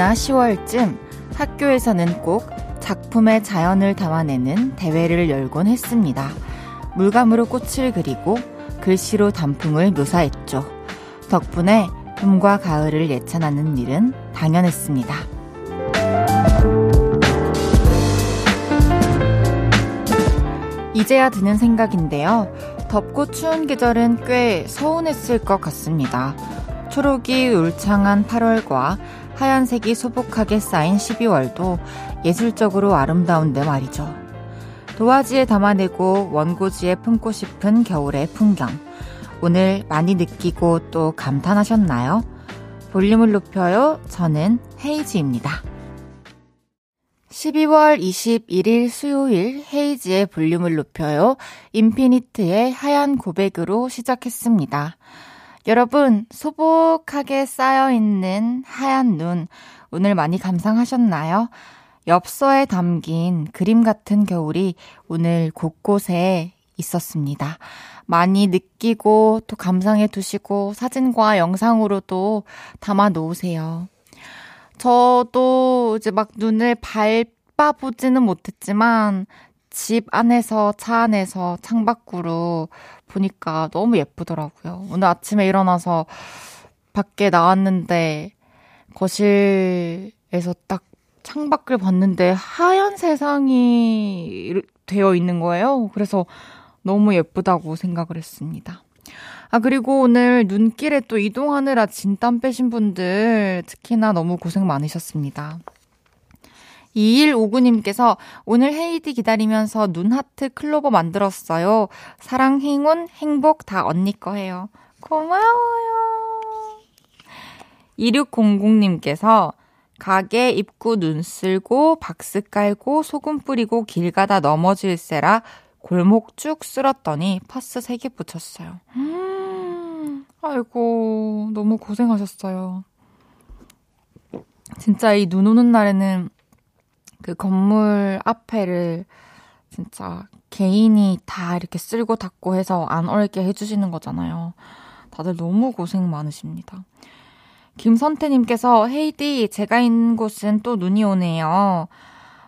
9월이나 10월쯤 학교에서는 꼭 작품의 자연을 담아내는 대회를 열곤 했습니다. 물감으로 꽃을 그리고 글씨로 단풍을 묘사했죠. 덕분에 봄과 가을을 예찬하는 일은 당연했습니다. 이제야 드는 생각인데요. 덥고 추운 계절은 꽤 서운했을 것 같습니다. 초록이 울창한 8월과 하얀색이 소복하게 쌓인 12월도 예술적으로 아름다운데 말이죠. 도화지에 담아내고 원고지에 품고 싶은 겨울의 풍경. 오늘 많이 느끼고 또 감탄하셨나요? 볼륨을 높여요. 저는 헤이지입니다. 12월 21일 수요일 헤이지의 볼륨을 높여요. 인피니트의 하얀 고백으로 시작했습니다. 여러분, 소복하게 쌓여있는 하얀 눈, 오늘 많이 감상하셨나요? 엽서에 담긴 그림 같은 겨울이 오늘 곳곳에 있었습니다. 많이 느끼고 또 감상해 두시고 사진과 영상으로도 담아 놓으세요. 저도 이제 막 눈을 밟아보지는 못했지만 집 안에서 차 안에서 창밖으로 보니까 너무 예쁘더라고요. 오늘 아침에 일어나서 밖에 나왔는데 거실에서 딱 창밖을 봤는데 하얀 세상이 되어 있는 거예요. 그래서 너무 예쁘다고 생각을 했습니다. 아, 그리고 오늘 눈길에 또 이동하느라 진땀 빼신 분들 특히나 너무 고생 많으셨습니다. 2159님께서 오늘 헤이디 기다리면서 눈하트 클로버 만들었어요. 사랑, 행운, 행복 다 언니 거예요. 고마워요. 2600님께서 가게 입구 눈 쓸고 박스 깔고 소금 뿌리고 길 가다 넘어질세라 골목 쭉 쓸었더니 파스 3개 붙였어요. 음, 아이고, 너무 고생하셨어요. 진짜 이 눈 오는 날에는 그 건물 앞에를 진짜 개인이 다 이렇게 쓸고 닦고 해서 안 얼게 해주시는 거잖아요. 다들 너무 고생 많으십니다. 김선태님께서 헤이디 제가 있는 곳은 또 눈이 오네요.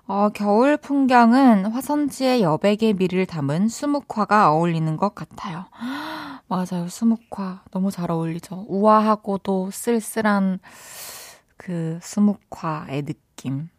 어, 겨울 풍경은 화선지의 여백의 미를 담은 수묵화가 어울리는 것 같아요. 맞아요. 수묵화. 너무 잘 어울리죠. 우아하고도 쓸쓸한 그 수묵화의 느낌.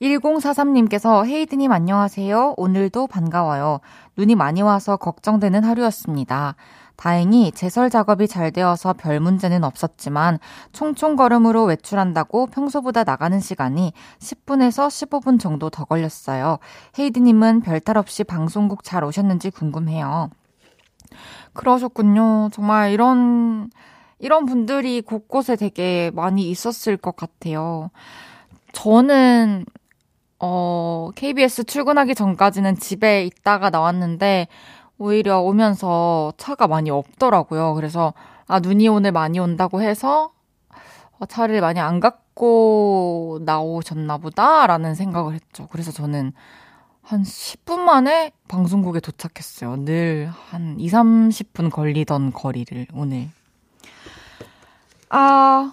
1043님께서 헤이드님 안녕하세요. 오늘도 반가워요. 눈이 많이 와서 걱정되는 하루였습니다. 다행히 제설 작업이 잘 되어서 별 문제는 없었지만 총총 걸음으로 외출한다고 평소보다 나가는 시간이 10분에서 15분 정도 더 걸렸어요. 헤이드님은 별탈 없이 방송국 잘 오셨는지 궁금해요. 그러셨군요. 정말 이런, 이런 분들이 곳곳에 되게 많이 있었을 것 같아요. 저는, 어, KBS 출근하기 전까지는 집에 있다가 나왔는데, 오히려 오면서 차가 많이 없더라고요. 그래서 아 눈이 오늘 많이 온다고 해서 어, 차를 많이 안 갖고 나오셨나 보다라는 생각을 했죠. 그래서 저는 한 10분 만에 방송국에 도착했어요. 늘 한 2, 30분 걸리던 거리를 오늘. 아,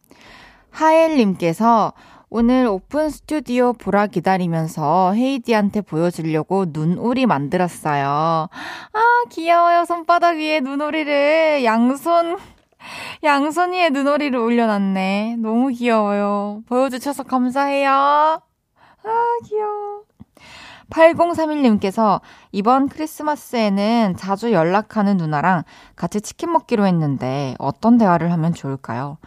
하엘님께서 오늘 오픈 스튜디오 보라 기다리면서 헤이디한테 보여주려고 눈오리 만들었어요. 아, 귀여워요. 손바닥 위에 눈오리를 양손, 양손이의 눈오리를 올려놨네. 너무 귀여워요. 보여주셔서 감사해요. 아, 귀여워. 8031님께서 이번 크리스마스에는 자주 연락하는 누나랑 같이 치킨 먹기로 했는데 어떤 대화를 하면 좋을까요?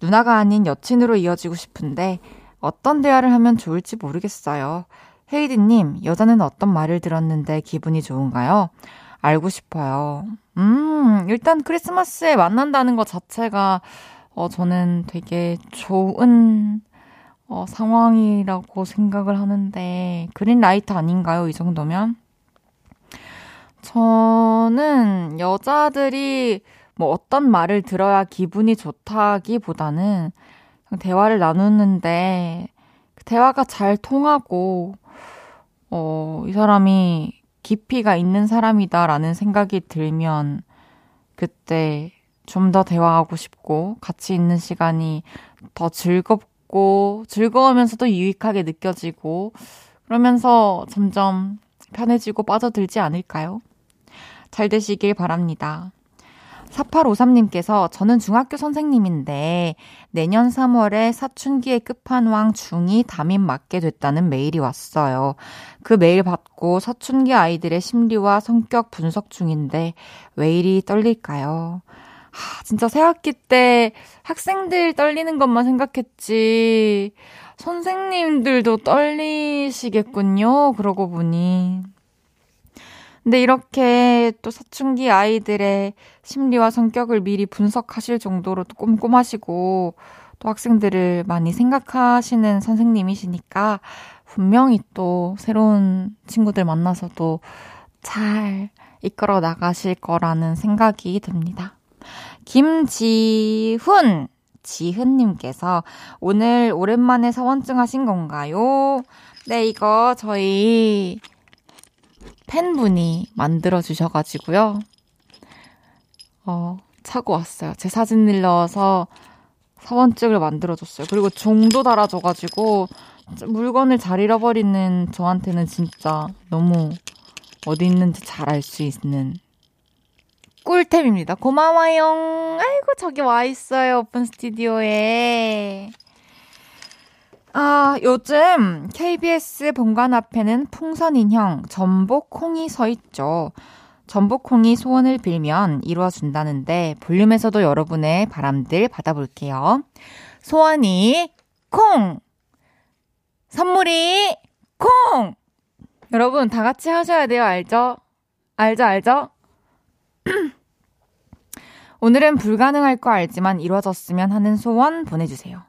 누나가 아닌 여친으로 이어지고 싶은데 어떤 대화를 하면 좋을지 모르겠어요. 헤이디님, 여자는 어떤 말을 들었는데 기분이 좋은가요? 알고 싶어요. 음, 일단 크리스마스에 만난다는 것 자체가, 어, 저는 되게 좋은, 어, 상황이라고 생각을 하는데, 그린라이트 아닌가요? 이 정도면? 저는 여자들이 뭐 어떤 말을 들어야 기분이 좋다기보다는 대화를 나누는데, 그 대화가 잘 통하고, 어, 이 사람이 깊이가 있는 사람이다라는 생각이 들면 그때 좀 더 대화하고 싶고 같이 있는 시간이 더 즐겁고 즐거우면서도 유익하게 느껴지고 그러면서 점점 편해지고 빠져들지 않을까요? 잘 되시길 바랍니다. 4853님께서 저는 중학교 선생님인데 내년 3월에 사춘기의 끝판왕 중2 담임 맡게 됐다는 메일이 왔어요. 그 메일 받고 사춘기 아이들의 심리와 성격 분석 중인데 왜 이리 떨릴까요? 하, 진짜 새학기 때 학생들 떨리는 것만 생각했지 선생님들도 떨리시겠군요. 그러고 보니. 근데 이렇게 또 사춘기 아이들의 심리와 성격을 미리 분석하실 정도로 또 꼼꼼하시고 또 학생들을 많이 생각하시는 선생님이시니까 분명히 또 새로운 친구들 만나서도 잘 이끌어 나가실 거라는 생각이 듭니다. 김지훈! 지훈님께서 오늘 오랜만에 서원증 하신 건가요? 네, 이거 저희 팬분이 만들어주셔가지고요. 어, 차고 왔어요. 제 사진 늘려서 사원증을 만들어줬어요. 그리고 종도 달아줘가지고 물건을 잘 잃어버리는 저한테는 진짜 너무 어디 있는지 잘 알 수 있는 꿀템입니다. 고마워요. 아이고, 저기 와 있어요. 오픈 스튜디오에. 아, 요즘 KBS 본관 앞에는 풍선 인형 전복콩이 서 있죠. 전복콩이 소원을 빌면 이루어준다는데 볼륨에서도 여러분의 바람들 받아볼게요. 소원이 콩! 선물이 콩! 여러분 다 같이 하셔야 돼요. 알죠? 알죠, 알죠? 오늘은 불가능할 거 알지만 이루어졌으면 하는 소원 보내주세요.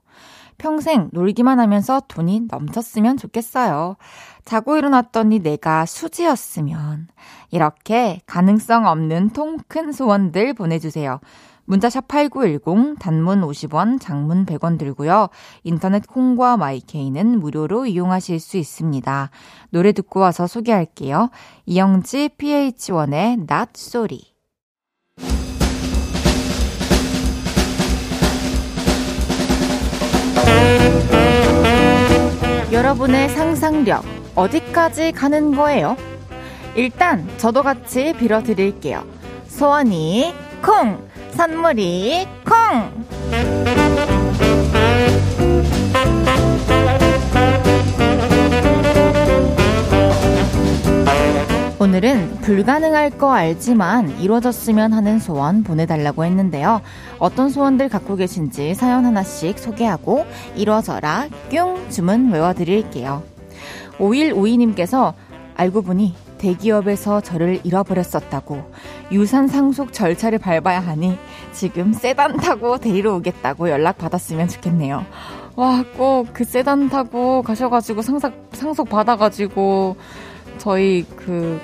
평생 놀기만 하면서 돈이 넘쳤으면 좋겠어요. 자고 일어났더니 내가 수지였으면. 이렇게 가능성 없는 통 큰 소원들 보내주세요. 문자샵 8910, 단문 50원, 장문 100원 들고요. 인터넷 콩과 마이케이는 무료로 이용하실 수 있습니다. 노래 듣고 와서 소개할게요. 이영지 PH1의 Not Sorry. 여러분의 상상력 어디까지 가는 거예요? 일단 저도 같이 빌어 드릴게요. 소원이 콩, 선물이 콩! 오늘은 불가능할 거 알지만 이루어졌으면 하는 소원 보내달라고 했는데요. 어떤 소원들 갖고 계신지 사연 하나씩 소개하고 이루어져라 뿅 주문 외워드릴게요. 5152님께서 알고 보니 대기업에서 저를 잃어버렸었다고 유산 상속 절차를 밟아야 하니 지금 세단 타고 데리러 오겠다고 연락 받았으면 좋겠네요. 와, 꼭 그 세단 타고 가셔가지고 상속, 상속 받아가지고 저희 그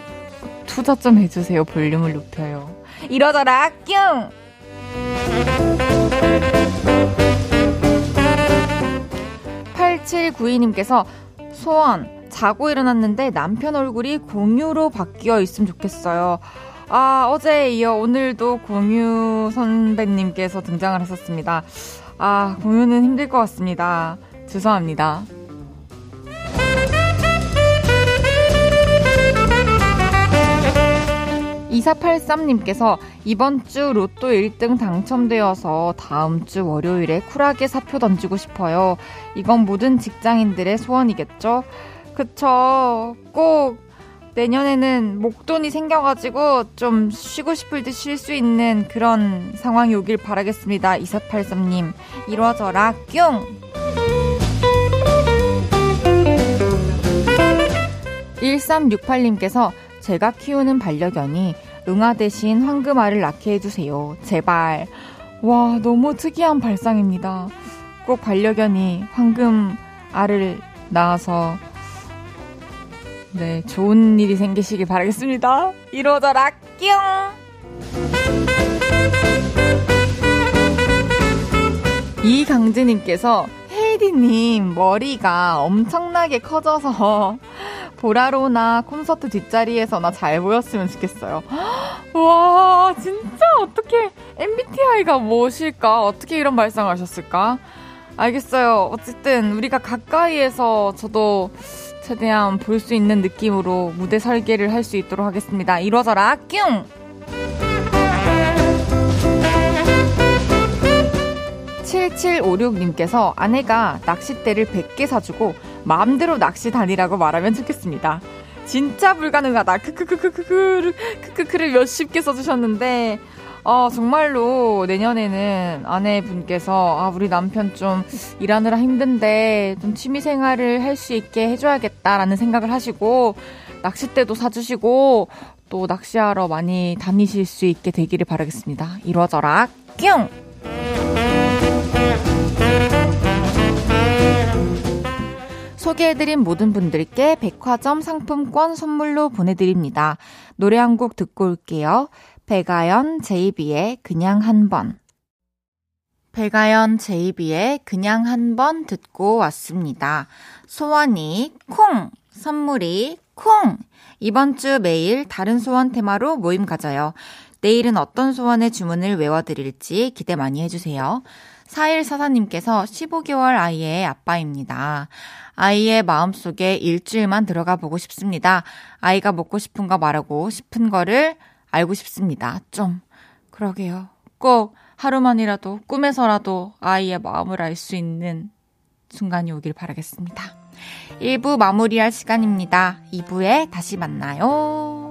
투자 좀 해주세요. 볼륨을 높여요. 이러더라, 뀨! 8792님께서 소원, 자고 일어났는데 남편 얼굴이 공유로 바뀌어 있으면 좋겠어요. 아, 어제에 이어 오늘도 공유 선배님께서 등장을 하셨습니다. 아, 공유는 힘들 것 같습니다. 죄송합니다. 2483님께서 이번 주 로또 1등 당첨되어서 다음 주 월요일에 쿨하게 사표 던지고 싶어요. 이건 모든 직장인들의 소원이겠죠? 그쵸. 꼭 내년에는 목돈이 생겨가지고 좀 쉬고 싶을 때 쉴 수 있는 그런 상황이 오길 바라겠습니다. 2483님. 이루어져라, 뀨! 1368님께서 제가 키우는 반려견이 응아 대신 황금알을 낳게 해주세요. 제발. 와, 너무 특이한 발상입니다. 꼭 반려견이 황금알을 낳아서 네, 좋은 일이 생기시길 바라겠습니다. 이러저라 뀨! 이강진님께서 헤이디님 머리가 엄청나게 커져서 보라로나 콘서트 뒷자리에서나 잘 보였으면 좋겠어요. 와, 진짜 어떻게 MBTI가 무엇일까? 어떻게 이런 발상을 하셨을까? 알겠어요. 어쨌든 우리가 가까이에서 저도 최대한 볼 수 있는 느낌으로 무대 설계를 할 수 있도록 하겠습니다. 이루어져라, 뀨! 7756님께서 아내가 낚싯대를 100개 사주고 마음대로 낚시 다니라고 말하면 좋겠습니다. 진짜 불가능하다. 크크크크크크, 크크크를 몇십 개 써주셨는데, 어, 정말로 내년에는 아내분께서, 아, 우리 남편 좀 일하느라 힘든데, 좀 취미 생활을 할 수 있게 해줘야겠다라는 생각을 하시고, 낚싯대도 사주시고, 또 낚시하러 많이 다니실 수 있게 되기를 바라겠습니다. 이루어져라, 뀨! 소개해드린 모든 분들께 백화점 상품권 선물로 보내드립니다. 노래 한 곡 듣고 올게요. 배가연 제이비의 그냥 한 번. 배가연 제이비의 그냥 한 번 듣고 왔습니다. 소원이 콩! 선물이 콩! 이번 주 매일 다른 소원 테마로 모임 가져요. 내일은 어떤 소원의 주문을 외워드릴지 기대 많이 해주세요. 4144님께서 15개월 아이의 아빠입니다. 아이의 마음속에 일주일만 들어가 보고 싶습니다. 아이가 먹고 싶은 거 말하고 싶은 거를 알고 싶습니다. 좀, 그러게요. 꼭 하루만이라도 꿈에서라도 아이의 마음을 알 수 있는 순간이 오길 바라겠습니다. 1부 마무리할 시간입니다. 2부에 다시 만나요.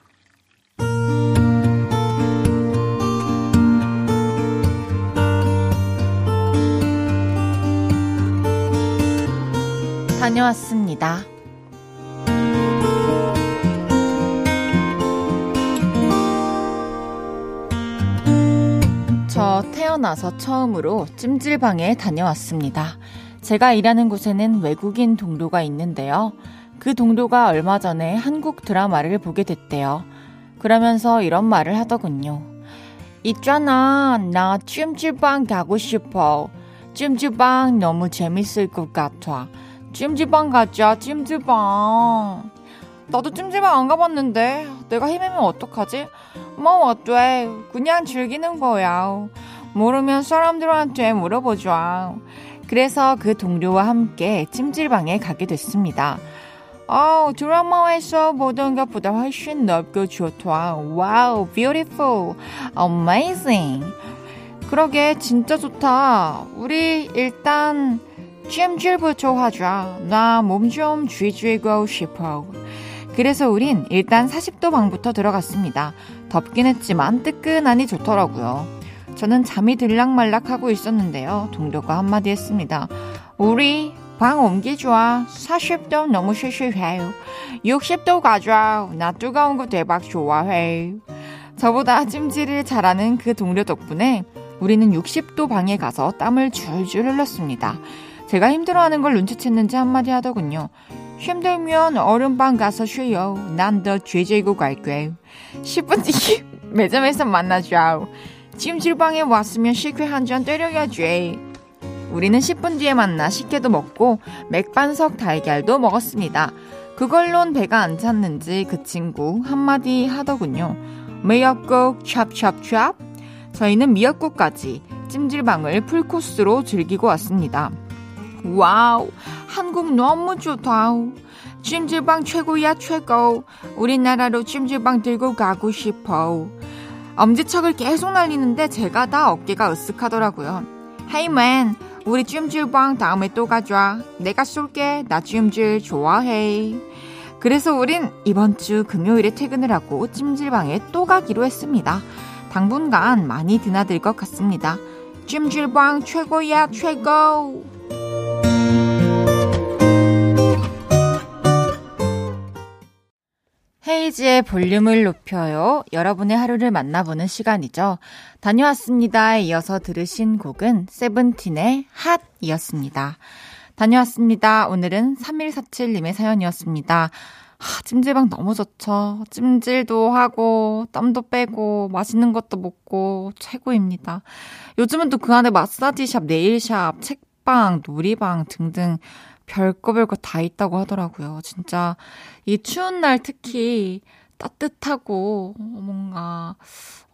다녀왔습니다. 저 태어나서 처음으로 찜질방에 다녀왔습니다. 제가 일하는 곳에는 외국인 동료가 있는데요. 그 동료가 얼마 전에 한국 드라마를 보게 됐대요. 그러면서 이런 말을 하더군요. 있잖아, 나 찜질방 가고 싶어. 찜질방 너무 재밌을 것 같아. 찜질방 가자, 찜질방. 나도 찜질방 안 가봤는데 내가 헤매면 어떡하지? 뭐 어때? 그냥 즐기는 거야. 모르면 사람들한테 물어보자. 그래서 그 동료와 함께 찜질방에 가게 됐습니다. 아, 드라마에서 보던 것보다 훨씬 넓고 좋다. wow, beautiful, amazing. 그러게, 진짜 좋다. 우리 일단 찜질부터 하자. 나 몸 좀 쥐쥐고 싶어. 그래서 우린 일단 40도 방부터 들어갔습니다. 덥긴 했지만 뜨끈하니 좋더라고요. 저는 잠이 들락말락 하고 있었는데요. 동료가 한마디 했습니다. 우리 방 옮기줘. 40도 너무 시시해요. 60도 가져. 나 뜨거운 거 대박 좋아해. 저보다 찜질을 잘하는 그 동료 덕분에 우리는 60도 방에 가서 땀을 줄줄 흘렸습니다. 제가 힘들어하는 걸 눈치챘는지 한마디 하더군요. 힘들면 얼음방 가서 쉬요. 난 더 죄지고 갈게. 10분 뒤 매점에서 만나죠. 찜질방에 왔으면 식혜 한잔 때려야지. 우리는 10분 뒤에 만나 식혜도 먹고 맥반석 달걀도 먹었습니다. 그걸론 배가 안 찼는지 그 친구 한마디 하더군요. 미역국 찹찹찹. 저희는 미역국까지 찜질방을 풀코스로 즐기고 왔습니다. Wow, 한국 너무 좋다. 찜질방 최고야 최고. 우리나라로 찜질방 들고 가고 싶어. 엄지척을 계속 날리는데 제가 다 어깨가 으쓱하더라고요. Hey man, 우리 찜질방 다음에 또 가자. 내가 쏠게. 나 찜질 좋아해. 그래서 우린 이번 주 금요일에 퇴근을 하고 찜질방에 또 가기로 했습니다. 당분간 많이 드나들 것 같습니다. 찜질방 최고야 최고. 헤이지의 볼륨을 높여요. 여러분의 하루를 만나보는 시간이죠. 다녀왔습니다에 이어서 들으신 곡은 세븐틴의 핫이었습니다. 다녀왔습니다. 오늘은 3147님의 사연이었습니다. 하, 찜질방 너무 좋죠. 찜질도 하고, 땀도 빼고, 맛있는 것도 먹고, 최고입니다. 요즘은 또 그 안에 마사지샵, 네일샵, 책방, 놀이방 등등 별거 별거 다 있다고 하더라고요. 진짜 이 추운 날 특히 따뜻하고 뭔가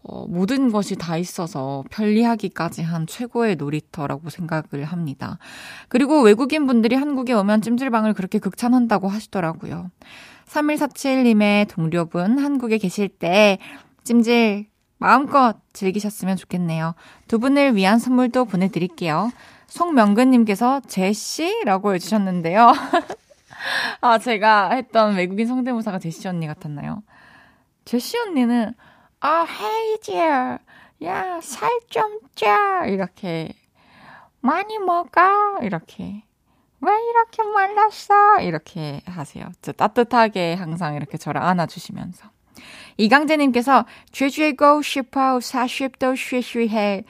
어, 모든 것이 다 있어서 편리하기까지 한 최고의 놀이터라고 생각을 합니다. 그리고 외국인 분들이 한국에 오면 찜질방을 그렇게 극찬한다고 하시더라고요. 3147님의 동료분 한국에 계실 때 찜질 마음껏 즐기셨으면 좋겠네요. 두 분을 위한 선물도 보내드릴게요. 송명근님께서 제시라고 해주셨는데요. 아, 제가 했던 외국인 성대모사가 제시 언니 같았나요? 제시 언니는, 아, 헤이지야, 야, 살 좀 쪄. 이렇게, 많이 먹어. 이렇게. 왜 이렇게 말랐어? 이렇게 하세요. 저 따뜻하게 항상 이렇게 저를 안아주시면서. 이강재님께서 쥐쥐고 싶어 40도 쉬쉬해.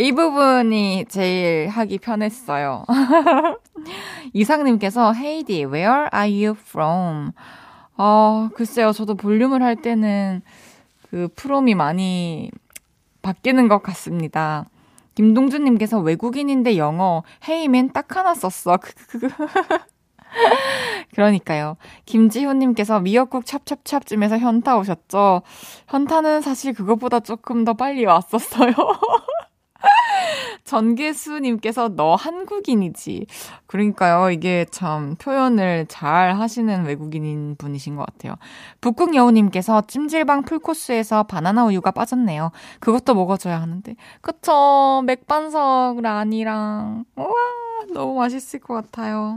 이 부분이 제일 하기 편했어요. 이상님께서 헤이디, where are you from? 어, 글쎄요. 저도 볼륨을 할 때는 그 프롬이 많이 바뀌는 것 같습니다. 김동준님께서 외국인인데 영어 헤이맨 딱 하나 썼어. 그러니까요. 김지훈님께서 미역국 찹찹찹쯤에서 현타 오셨죠? 현타는 사실 그것보다 조금 더 빨리 왔었어요. 전계수님께서 너 한국인이지. 그러니까요. 이게 참 표현을 잘 하시는 외국인인 분이신 것 같아요. 북극여우님께서 찜질방 풀코스에서 바나나 우유가 빠졌네요. 그것도 먹어줘야 하는데. 그쵸. 맥반석 란이랑. 우와, 너무 맛있을 것 같아요.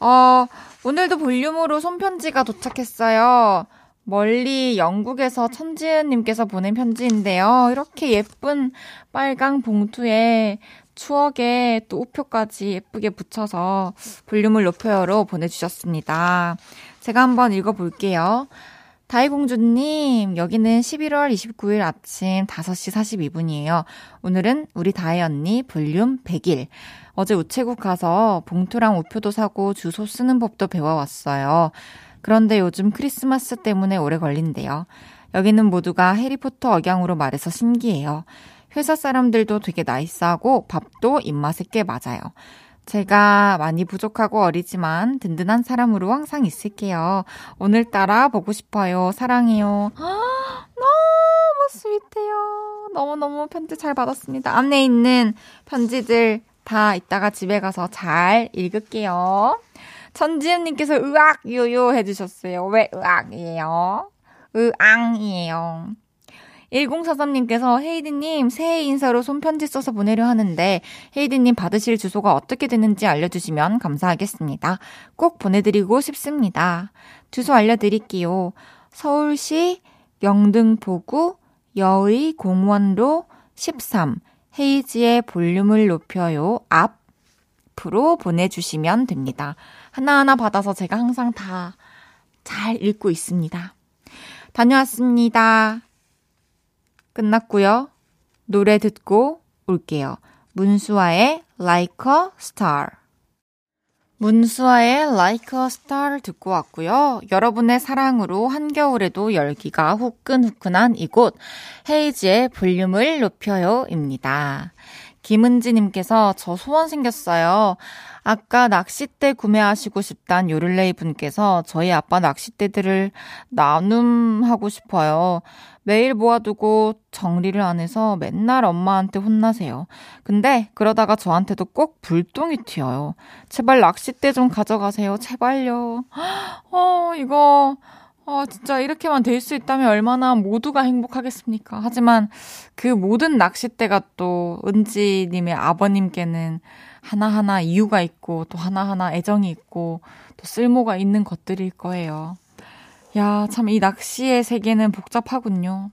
어, 오늘도 볼륨으로 손편지가 도착했어요. 멀리 영국에서 천지은님께서 보낸 편지인데요. 이렇게 예쁜 빨강 봉투에 추억에 또 우표까지 예쁘게 붙여서 볼륨을 높여요로 보내주셨습니다. 제가 한번 읽어볼게요. 다이공주님, 여기는 11월 29일 아침 5시 42분이에요. 오늘은 우리 다이 언니 볼륨 100일. 어제 우체국 가서 봉투랑 우표도 사고 주소 쓰는 법도 배워왔어요. 그런데 요즘 크리스마스 때문에 오래 걸린대요. 여기는 모두가 해리포터 억양으로 말해서 신기해요. 회사 사람들도 되게 나이스하고 밥도 입맛에 꽤 맞아요. 제가 많이 부족하고 어리지만 든든한 사람으로 항상 있을게요. 오늘따라 보고 싶어요. 사랑해요. 너무 스윗해요. 너무너무 편지 잘 받았습니다. 안에 있는 편지들 다 이따가 집에 가서 잘 읽을게요. 천지음님께서 으악, 요요 해주셨어요. 왜 으악이에요? 으앙이에요. 1043님께서 헤이드님 새해 인사로 손편지 써서 보내려 하는데 헤이드님 받으실 주소가 어떻게 되는지 알려주시면 감사하겠습니다. 꼭 보내드리고 싶습니다. 주소 알려드릴게요. 서울시 영등포구 여의 공원로 13 헤이지의 볼륨을 높여요 앞으로 보내주시면 됩니다. 하나하나 받아서 제가 항상 다 잘 읽고 있습니다. 다녀왔습니다. 끝났고요. 노래 듣고 올게요. 문수아의 Like a Star. 문수아의 Like a Star 듣고 왔고요. 여러분의 사랑으로 한겨울에도 열기가 후끈후끈한 이곳 헤이즈의 볼륨을 높여요입니다. 김은지님께서 저 소원 생겼어요. 아까 낚싯대 구매하시고 싶단 요를레이 분께서 저희 아빠 낚싯대들을 나눔하고 싶어요. 매일 모아두고 정리를 안 해서 맨날 엄마한테 혼나세요. 근데 그러다가 저한테도 꼭 불똥이 튀어요. 제발 낚싯대 좀 가져가세요. 제발요. 어, 이거, 어, 진짜 이렇게만 될 수 있다면 얼마나 모두가 행복하겠습니까? 하지만 그 모든 낚싯대가 또 은지님의 아버님께는 하나하나 이유가 있고 또 하나하나 애정이 있고 또 쓸모가 있는 것들일 거예요. 야, 참 이 낚시의 세계는 복잡하군요.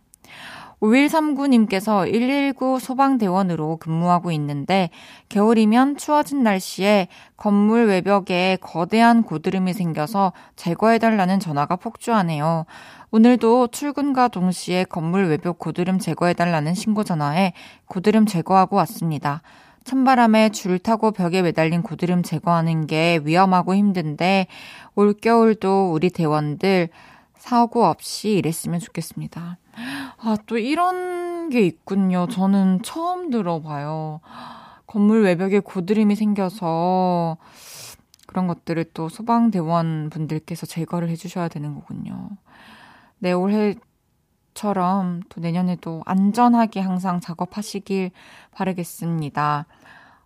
5139님께서 119 소방대원으로 근무하고 있는데 겨울이면 추워진 날씨에 건물 외벽에 거대한 고드름이 생겨서 제거해달라는 전화가 폭주하네요. 오늘도 출근과 동시에 건물 외벽 고드름 제거해달라는 신고 전화에 고드름 제거하고 왔습니다. 찬바람에 줄 타고 벽에 매달린 고드름 제거하는 게 위험하고 힘든데 올겨울도 우리 대원들 사고 없이 일했으면 좋겠습니다. 아, 또 이런 게 있군요. 저는 처음 들어봐요. 건물 외벽에 고드름이 생겨서 그런 것들을 또 소방대원 분들께서 제거를 해주셔야 되는 거군요. 네, 올해처럼 또 내년에도 안전하게 항상 작업하시길 바라겠습니다.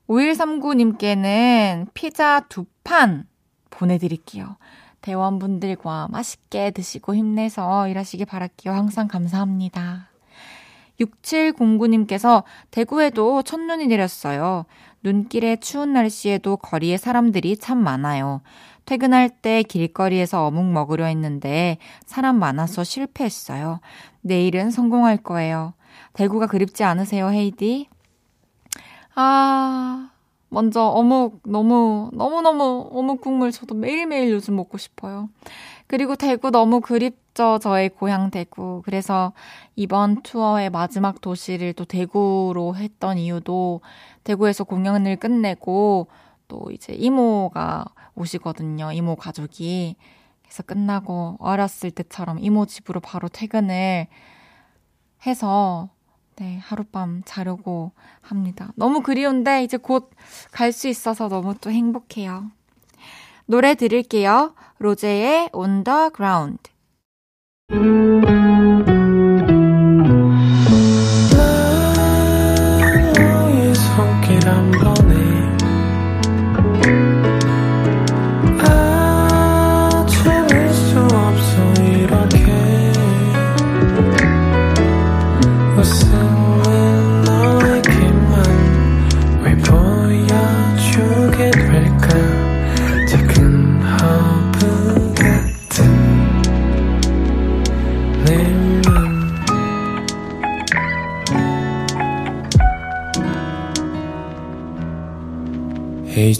5139님께는 피자 두 판 보내드릴게요. 대원분들과 맛있게 드시고 힘내서 일하시길 바랄게요. 항상 감사합니다. 6709님께서 대구에도 첫눈이 내렸어요. 눈길에 추운 날씨에도 거리에 사람들이 참 많아요. 퇴근할 때 길거리에서 어묵 먹으려 했는데 사람 많아서 실패했어요. 내일은 성공할 거예요. 대구가 그립지 않으세요, 헤이디? 아, 먼저 어묵 너무 너무너무 어묵 국물 저도 매일매일 요즘 먹고 싶어요. 그리고 대구 너무 그립죠. 저의 고향 대구. 그래서 이번 투어의 마지막 도시를 또 대구로 했던 이유도 대구에서 공연을 끝내고 또 이제 이모가 오시거든요. 이모 가족이. 그래서 끝나고 어렸을 때처럼 이모 집으로 바로 퇴근을 해서 네, 하룻밤 자려고 합니다. 너무 그리운데 이제 곧 갈 수 있어서 너무 또 행복해요. 노래 들을게요. 로제의 On the Ground.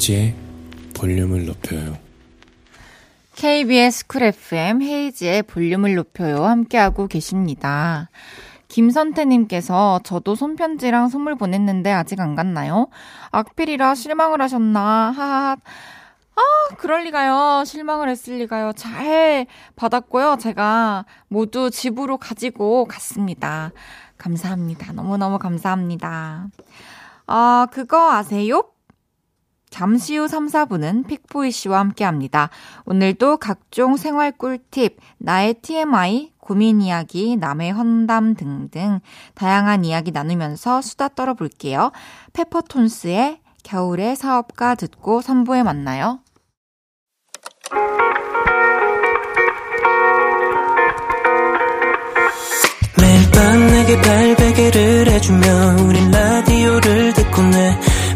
헤이즈의 볼륨을 높여요. KBS 쿨 FM 헤이즈의 볼륨을 높여요. 함께하고 계십니다. 김선태님께서 저도 손편지랑 선물 보냈는데 아직 안 갔나요? 악필이라 실망을 하셨나? 하하. 아, 그럴 리가요. 실망을 했을 리가요. 잘 받았고요. 제가 모두 집으로 가지고 갔습니다. 감사합니다. 너무너무 감사합니다. 아, 그거 아세요? 잠시 후 3, 4분은 픽보이 씨와 함께 합니다. 오늘도 각종 생활 꿀팁, 나의 TMI, 고민 이야기, 남의 헌담 등등 다양한 이야기 나누면서 수다 떨어볼게요. 페퍼톤스의 겨울의 사업가 듣고 선보에 만나요. 매일 밤 내게 발베개를 해주며 우린 라디오를 듣고 내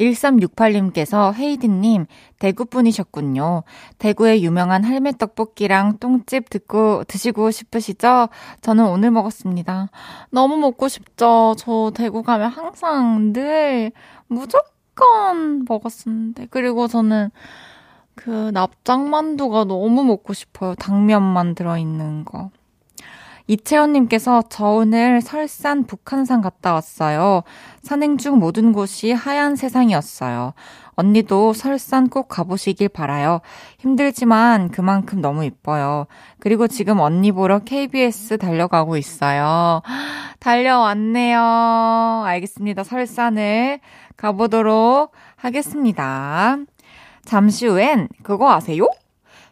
1368님께서 헤이디님, 대구 분이셨군요. 대구의 유명한 할매 떡볶이랑 똥집 듣고 드시고 싶으시죠? 저는 오늘 먹었습니다. 너무 먹고 싶죠? 저 대구 가면 항상 늘 무조건 먹었었는데. 그리고 저는 그 납작만두가 너무 먹고 싶어요. 당면만 들어있는 거. 이채원님께서 저 오늘 설산 북한산 갔다 왔어요. 산행 중 모든 곳이 하얀 세상이었어요. 언니도 설산 꼭 가보시길 바라요. 힘들지만 그만큼 너무 이뻐요. 그리고 지금 언니 보러 KBS 달려가고 있어요. 달려왔네요. 알겠습니다. 설산을 가보도록 하겠습니다. 잠시 후엔 그거 아세요?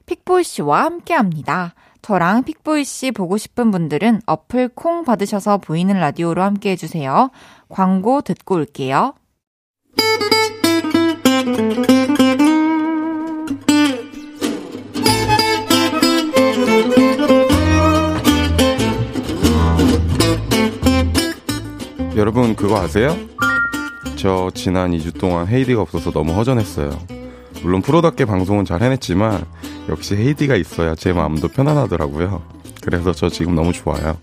픽보이 씨와 함께 합니다. 저랑 픽보이 씨 보고 싶은 분들은 어플 콩 받으셔서 보이는 라디오로 함께 해주세요. 광고 듣고 올게요. 여러분 그거 아세요? 저 지난 2주 동안 헤이디가 없어서 너무 허전했어요. 물론 프로답게 방송은 잘 해냈지만 역시 헤이디가 있어야 제 마음도 편안하더라고요. 그래서 저 지금 너무 좋아요.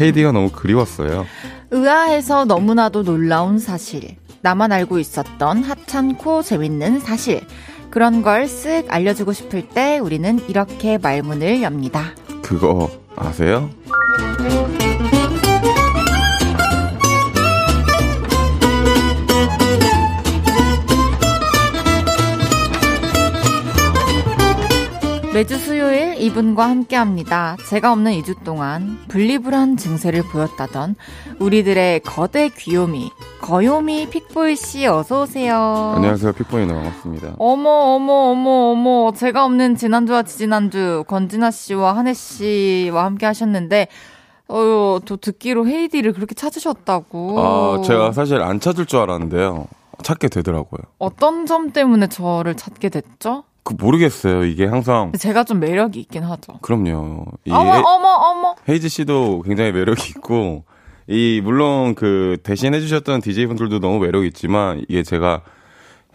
헤이디가 너무 그리웠어요. 의아해서 너무나도 놀라운 사실. 나만 알고 있었던 하찮고 재밌는 사실. 그런 걸 쓱 알려주고 싶을 때 우리는 이렇게 말문을 엽니다. 그거 아세요? 매주 수요일 이분과 함께 합니다. 제가 없는 2주 동안 분리불안 증세를 보였다던 우리들의 거대 귀요미, 거요미 픽보이 씨 어서 오세요. 안녕하세요. 픽보이 너 반갑습니다. 어머, 어머, 어머, 어머. 제가 없는 지난주와 지지난주 권진아 씨와 한혜 씨와 함께 하셨는데, 어유, 저 듣기로 헤이디를 그렇게 찾으셨다고. 아, 제가 사실 안 찾을 줄 알았는데요. 찾게 되더라고요. 어떤 점 때문에 저를 찾게 됐죠? 그 모르겠어요. 이게 항상 제가 좀 매력이 있긴 하죠. 그럼요. 이 어머, 헤- 어머, 어머. 헤이즈 씨도 굉장히 매력이 있고 이 물론 그 대신 해주셨던 DJ 분들도 너무 매력 있지만 이게 제가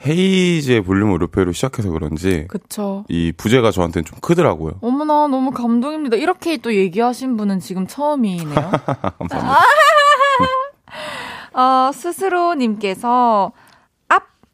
헤이즈의 볼륨을 높여로 시작해서 그런지 그쵸. 이 부제가 저한테는 좀 크더라고요. 어머나, 너무 감동입니다. 이렇게 또 얘기하신 분은 지금 처음이네요. 감사합니다. 어, 스스로님께서, 앞,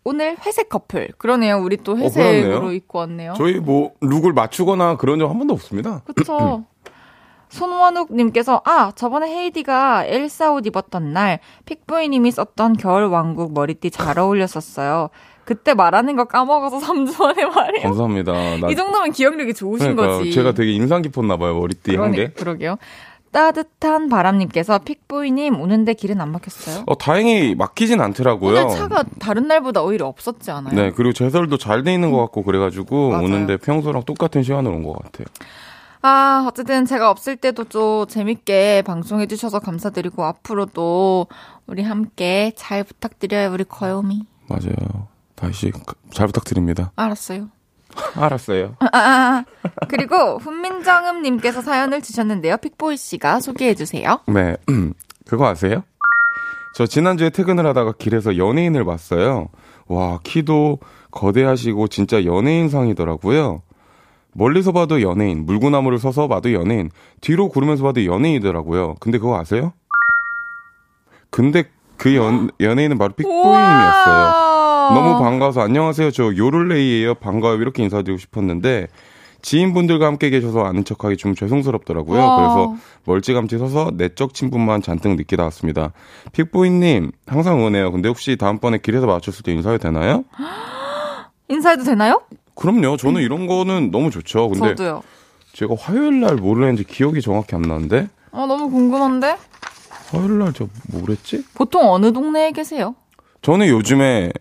오늘 회색 커플. 그러네요. 우리 또 회색으로 어. 입고 왔네요. 저희 뭐 look을 맞추거나 그런 적 한 번도 없습니다. 그쵸. 손원욱님께서, 아, 저번에 헤이디가 엘사 옷 입었던 날, 픽보이님이 썼던 겨울 왕국 머리띠 잘 어울렸었어요. 그때 말하는 거 까먹어서 3주 만에 말해요. 감사합니다. 나- 이 정도면 기억력이 좋으신 그러니까요. 거지. 제가 되게 인상 깊었나 봐요. 머리띠 한 그러네, 게. 그러게요. 따뜻한 바람님께서 픽보이님 오는데 길은 안 막혔어요? 어, 다행히 막히진 않더라고요. 오늘 차가 다른 날보다 오히려 없었지 않아요? 네, 그리고 제설도 잘 돼 있는 것 같고 그래가지고 맞아요. 오는데 평소랑 똑같은 시간으로 온 것 같아요. 아, 어쨌든 제가 없을 때도 좀 재밌게 방송해 주셔서 감사드리고 앞으로도 우리 함께 잘 부탁드려요, 우리 거요미. 맞아요. 다시 잘 부탁드립니다. 알았어요. 알았어요. 아, 아, 아. 그리고 훈민정음님께서 사연을 주셨는데요. 픽보이 씨가 소개해 주세요. 네, 그거 아세요? 저 지난주에 퇴근을 하다가 길에서 연예인을 봤어요. 와, 키도 거대하시고 진짜 연예인상이더라고요. 멀리서 봐도 연예인, 물구나무를 서서 봐도 연예인, 뒤로 구르면서 봐도 연예인이더라고요. 근데 그거 아세요? 근데 그 연, 연예인은 바로 픽보이님이었어요. 너무 반가워서 안녕하세요. 저 요를레이예요. 반가워요. 이렇게 인사드리고 싶었는데 지인분들과 함께 계셔서 아는 척하기 좀 죄송스럽더라고요. 와. 그래서 멀찌감치 서서 내적 친분만 잔뜩 느끼다 왔습니다. 픽보이님 항상 응원해요. 근데 혹시 다음번에 길에서 마주쳤을 때 인사해도 되나요? 인사해도 되나요? 그럼요. 저는 이런 거는 너무 좋죠. 근데 저도요. 제가 화요일 날 뭐를 했는지 기억이 정확히 안 나는데 어, 너무 궁금한데? 화요일 날저 뭐랬지? 보통 어느 동네에 계세요? 저는 요즘에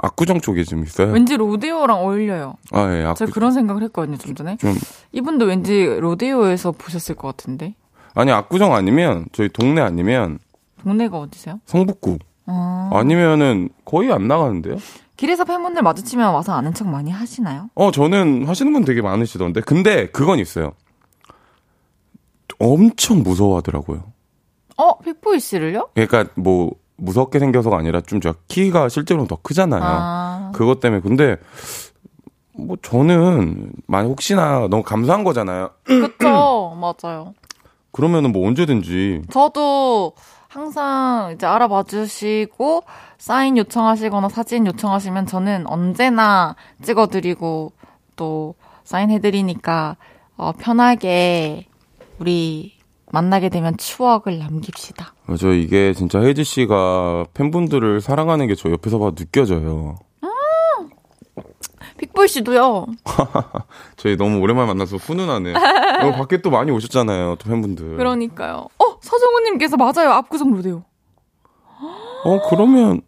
압구정 쪽에 좀 있어요. 왠지 로데오랑 어울려요. 아, 예, 제가 압구, 그런 생각을 했거든요, 좀 전에. 좀, 이분도 왠지 로데오에서 보셨을 것 같은데. 아니, 압구정 아니면, 저희 동네 아니면, 동네가 어디세요? 성북구. 어. 아니면은, 거의 안 나가는데요? 길에서 팬분들 마주치면 와서 아는 척 많이 하시나요? 어, 저는 하시는 분 되게 많으시던데. 근데, 그건 있어요. 엄청 무서워하더라고요. 어, 픽보이 씨를요? 그러니까, 뭐, 무섭게 생겨서가 아니라 좀저 키가 실제로 더 크잖아요. 아. 그것 때문에. 근데, 뭐, 저는, 만약 혹시나 너무 감사한 거잖아요. 그쵸, 맞아요. 그러면은 뭐 언제든지. 저도 항상 이제 알아봐 주시고 사인 요청하시거나 사진 요청하시면 저는 언제나 찍어드리고 또 사인해드리니까 어, 편하게 우리 만나게 되면 추억을 남깁시다. 맞아, 이게 진짜 혜지 씨가 팬분들을 사랑하는 게 저 옆에서 봐도 느껴져요. 픽보이 씨도요. 저희 너무 오랜만에 만나서 훈훈하네. 어, 밖에 또 많이 오셨잖아요, 또 팬분들. 그러니까요. 어, 서정우님께서 맞아요. 압구정 로데오. 어, 그러면,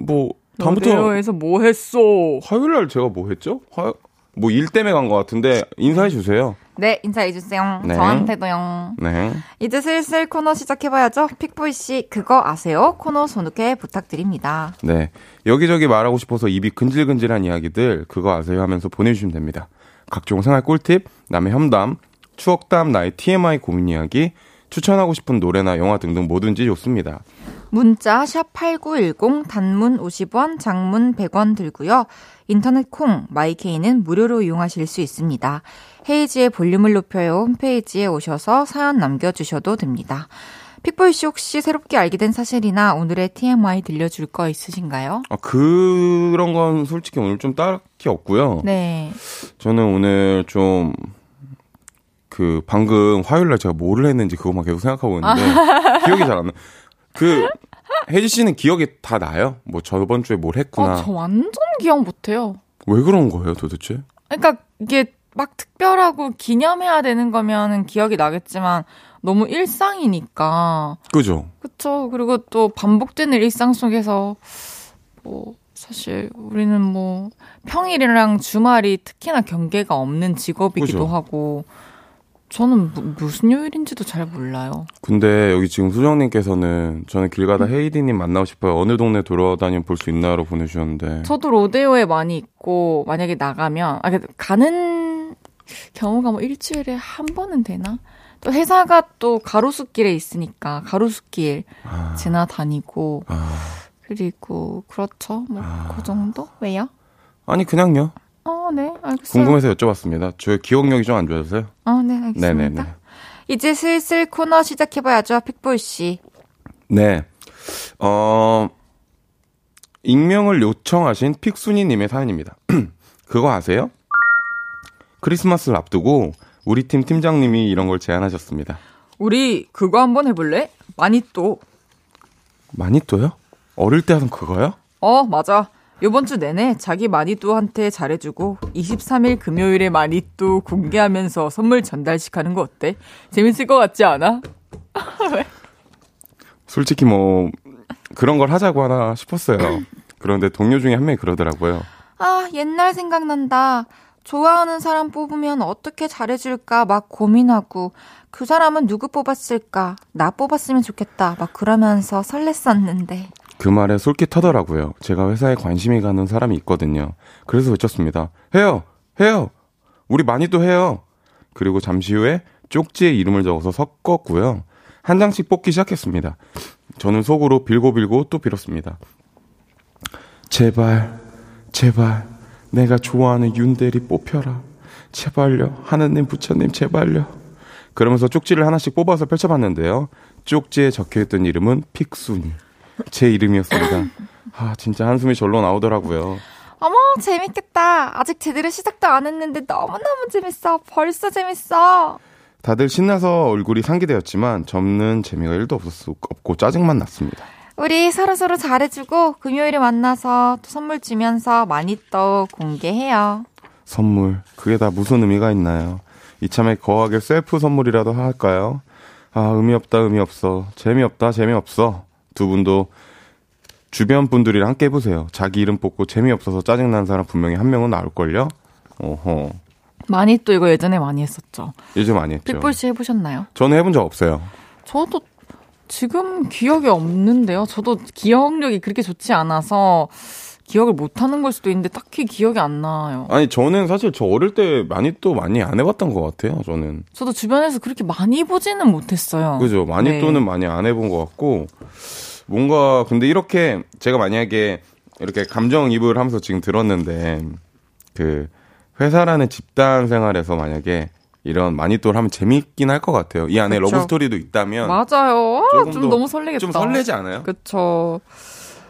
뭐, 다음부터 로데오에서 뭐 했어? 화요일 날 제가 뭐 했죠? 화, 뭐일 때문에 간 것 같은데, 인사해 주세요. 네, 인사해주세요. 네. 저한테도요. 네. 이제 슬슬 코너 시작해봐야죠. 픽보이 씨, 그거 아세요? 코너 손놓게 부탁드립니다. 네. 여기저기 말하고 싶어서 입이 근질근질한 이야기들, 그거 아세요? 하면서 보내주시면 됩니다. 각종 생활 꿀팁, 남의 험담, 추억담, 나의 TMI 고민 이야기, 추천하고 싶은 노래나 영화 등등 뭐든지 좋습니다. 문자 샵8910 단문 50원, 장문 100원 들고요. 인터넷 콩, 마이케이는 무료로 이용하실 수 있습니다. 헤이지의 볼륨을 높여요 홈페이지에 오셔서 사연 남겨주셔도 됩니다. 픽보이 씨 혹시 새롭게 알게 된 사실이나 오늘의 TMI 들려줄 거 있으신가요? 아, 그런 건 솔직히 오늘 좀 딱히 없고요. 네. 저는 오늘 좀, 그, 방금 화요일 날 제가 뭐를 했는지 그것만 계속 생각하고 있는데, 기억이 잘 안 나. 그, 혜지 씨는 기억이 다 나요? 뭐 저번 주에 뭘 했구나. 아, 저 완전 기억 못해요. 왜 그런 거예요, 도대체? 그러니까 이게 막 특별하고 기념해야 되는 거면은 기억이 나겠지만 너무 일상이니까. 그죠? 그쵸. 그리고 또 반복되는 일상 속에서 뭐 사실 우리는 뭐 평일이랑 주말이 특히나 경계가 없는 직업이기도 그죠. 하고 저는 무, 무슨 요일인지도 잘 몰라요. 근데 여기 지금 수정님께서는 저는 길 가다 헤이디님 만나고 싶어요. 어느 동네 돌아다니면 볼 수 있나요?로 보내주셨는데. 저도 로데오에 많이 있고 만약에 나가면 아 그- 가는 경우가 뭐 일주일에 한 번은 되나? 또 회사가 또 가로수길에 있으니까 가로수길 아, 지나다니고 아. 그리고 그렇죠 뭐 아. 그 정도 왜요? 아니, 그냥요. 어, 네, 알겠어요. 궁금해서 여쭤봤습니다. 저 기억력이 좀 안 좋아서요. 어, 네, 알겠습니다. 네네네. 이제 슬슬 코너 시작해봐야죠, 픽보이 씨. 네. 어, 익명을 요청하신 픽순이님의 사연입니다. 그거 아세요? 크리스마스를 앞두고 우리 팀 팀장님이 이런 걸 제안하셨습니다. 우리 그거 한번 해볼래? 많이 또. 마니또요? 어릴 때 하던 그거요? 어, 맞아. 요번 주 내내 자기 마니또한테 잘해주고 23일 금요일에 마니또 공개하면서 선물 전달식 하는 거 어때? 재밌을 것 같지 않아? 솔직히 뭐 그런 걸 하자고 하나 싶었어요. 그런데 동료 중에 한 명이 그러더라고요. 아, 옛날 생각난다. 좋아하는 사람 뽑으면 어떻게 잘해줄까 막 고민하고 그 사람은 누구 뽑았을까? 나 뽑았으면 좋겠다. 막 그러면서 설렜었는데. 그 말에 솔깃하더라고요. 제가 회사에 관심이 가는 사람이 있거든요. 그래서 외쳤습니다. 해요! 해요! 우리 많이 또 해요! 그리고 잠시 후에 쪽지에 이름을 적어서 섞었고요. 한 장씩 뽑기 시작했습니다. 저는 속으로 빌고 빌고 또 빌었습니다. 제발, 제발, 내가 좋아하는 윤대리 뽑혀라. 제발요. 하느님, 부처님, 제발요. 그러면서 쪽지를 하나씩 뽑아서 펼쳐봤는데요. 쪽지에 적혀있던 이름은 픽순이. 제 이름이었습니다. 아, 진짜 한숨이 절로 나오더라고요. 어머, 재밌겠다. 아직 제대로 시작도 안 했는데 너무너무 재밌어. 벌써 재밌어. 다들 신나서 얼굴이 상기되었지만 접는 재미가 1도 없었, 없고 짜증만 났습니다. 우리 서로서로 잘해주고 금요일에 만나서 또 선물 주면서 많이 또 공개해요. 선물, 그게 다 무슨 의미가 있나요? 이참에 거하게 셀프 선물이라도 할까요? 아, 의미 없다, 의미 없어. 재미없다, 재미없어. 두 분도 주변 분들이랑 함께 해보세요. 자기 이름 뽑고 재미없어서 짜증난 사람 분명히 한 명은 나올걸요? 어허. 많이 또 이거 예전에 많이 했었죠. 요즘 많이 했죠. 픽볼 씨 해보셨나요? 저는 해본 적 없어요. 저도 지금 기억이 없는데요. 저도 기억력이 그렇게 좋지 않아서 기억을 못 하는 걸 수도 있는데 딱히 기억이 안 나요. 아니, 저는 사실 저 어릴 때 많이 또 많이 안 해봤던 것 같아요, 저는. 저도 주변에서 그렇게 많이 보지는 못했어요. 그죠. 많이 네. 또는 많이 안 해본 것 같고, 뭔가, 근데 이렇게 제가 만약에 이렇게 감정이입을 하면서 지금 들었는데, 그, 회사라는 집단 생활에서 만약에 이런 마니또를 하면 재밌긴 할 것 같아요. 이 안에 그쵸. 러브 스토리도 있다면. 맞아요. 좀 더- 너무 설레겠다. 좀 설레지 않아요? 그쵸.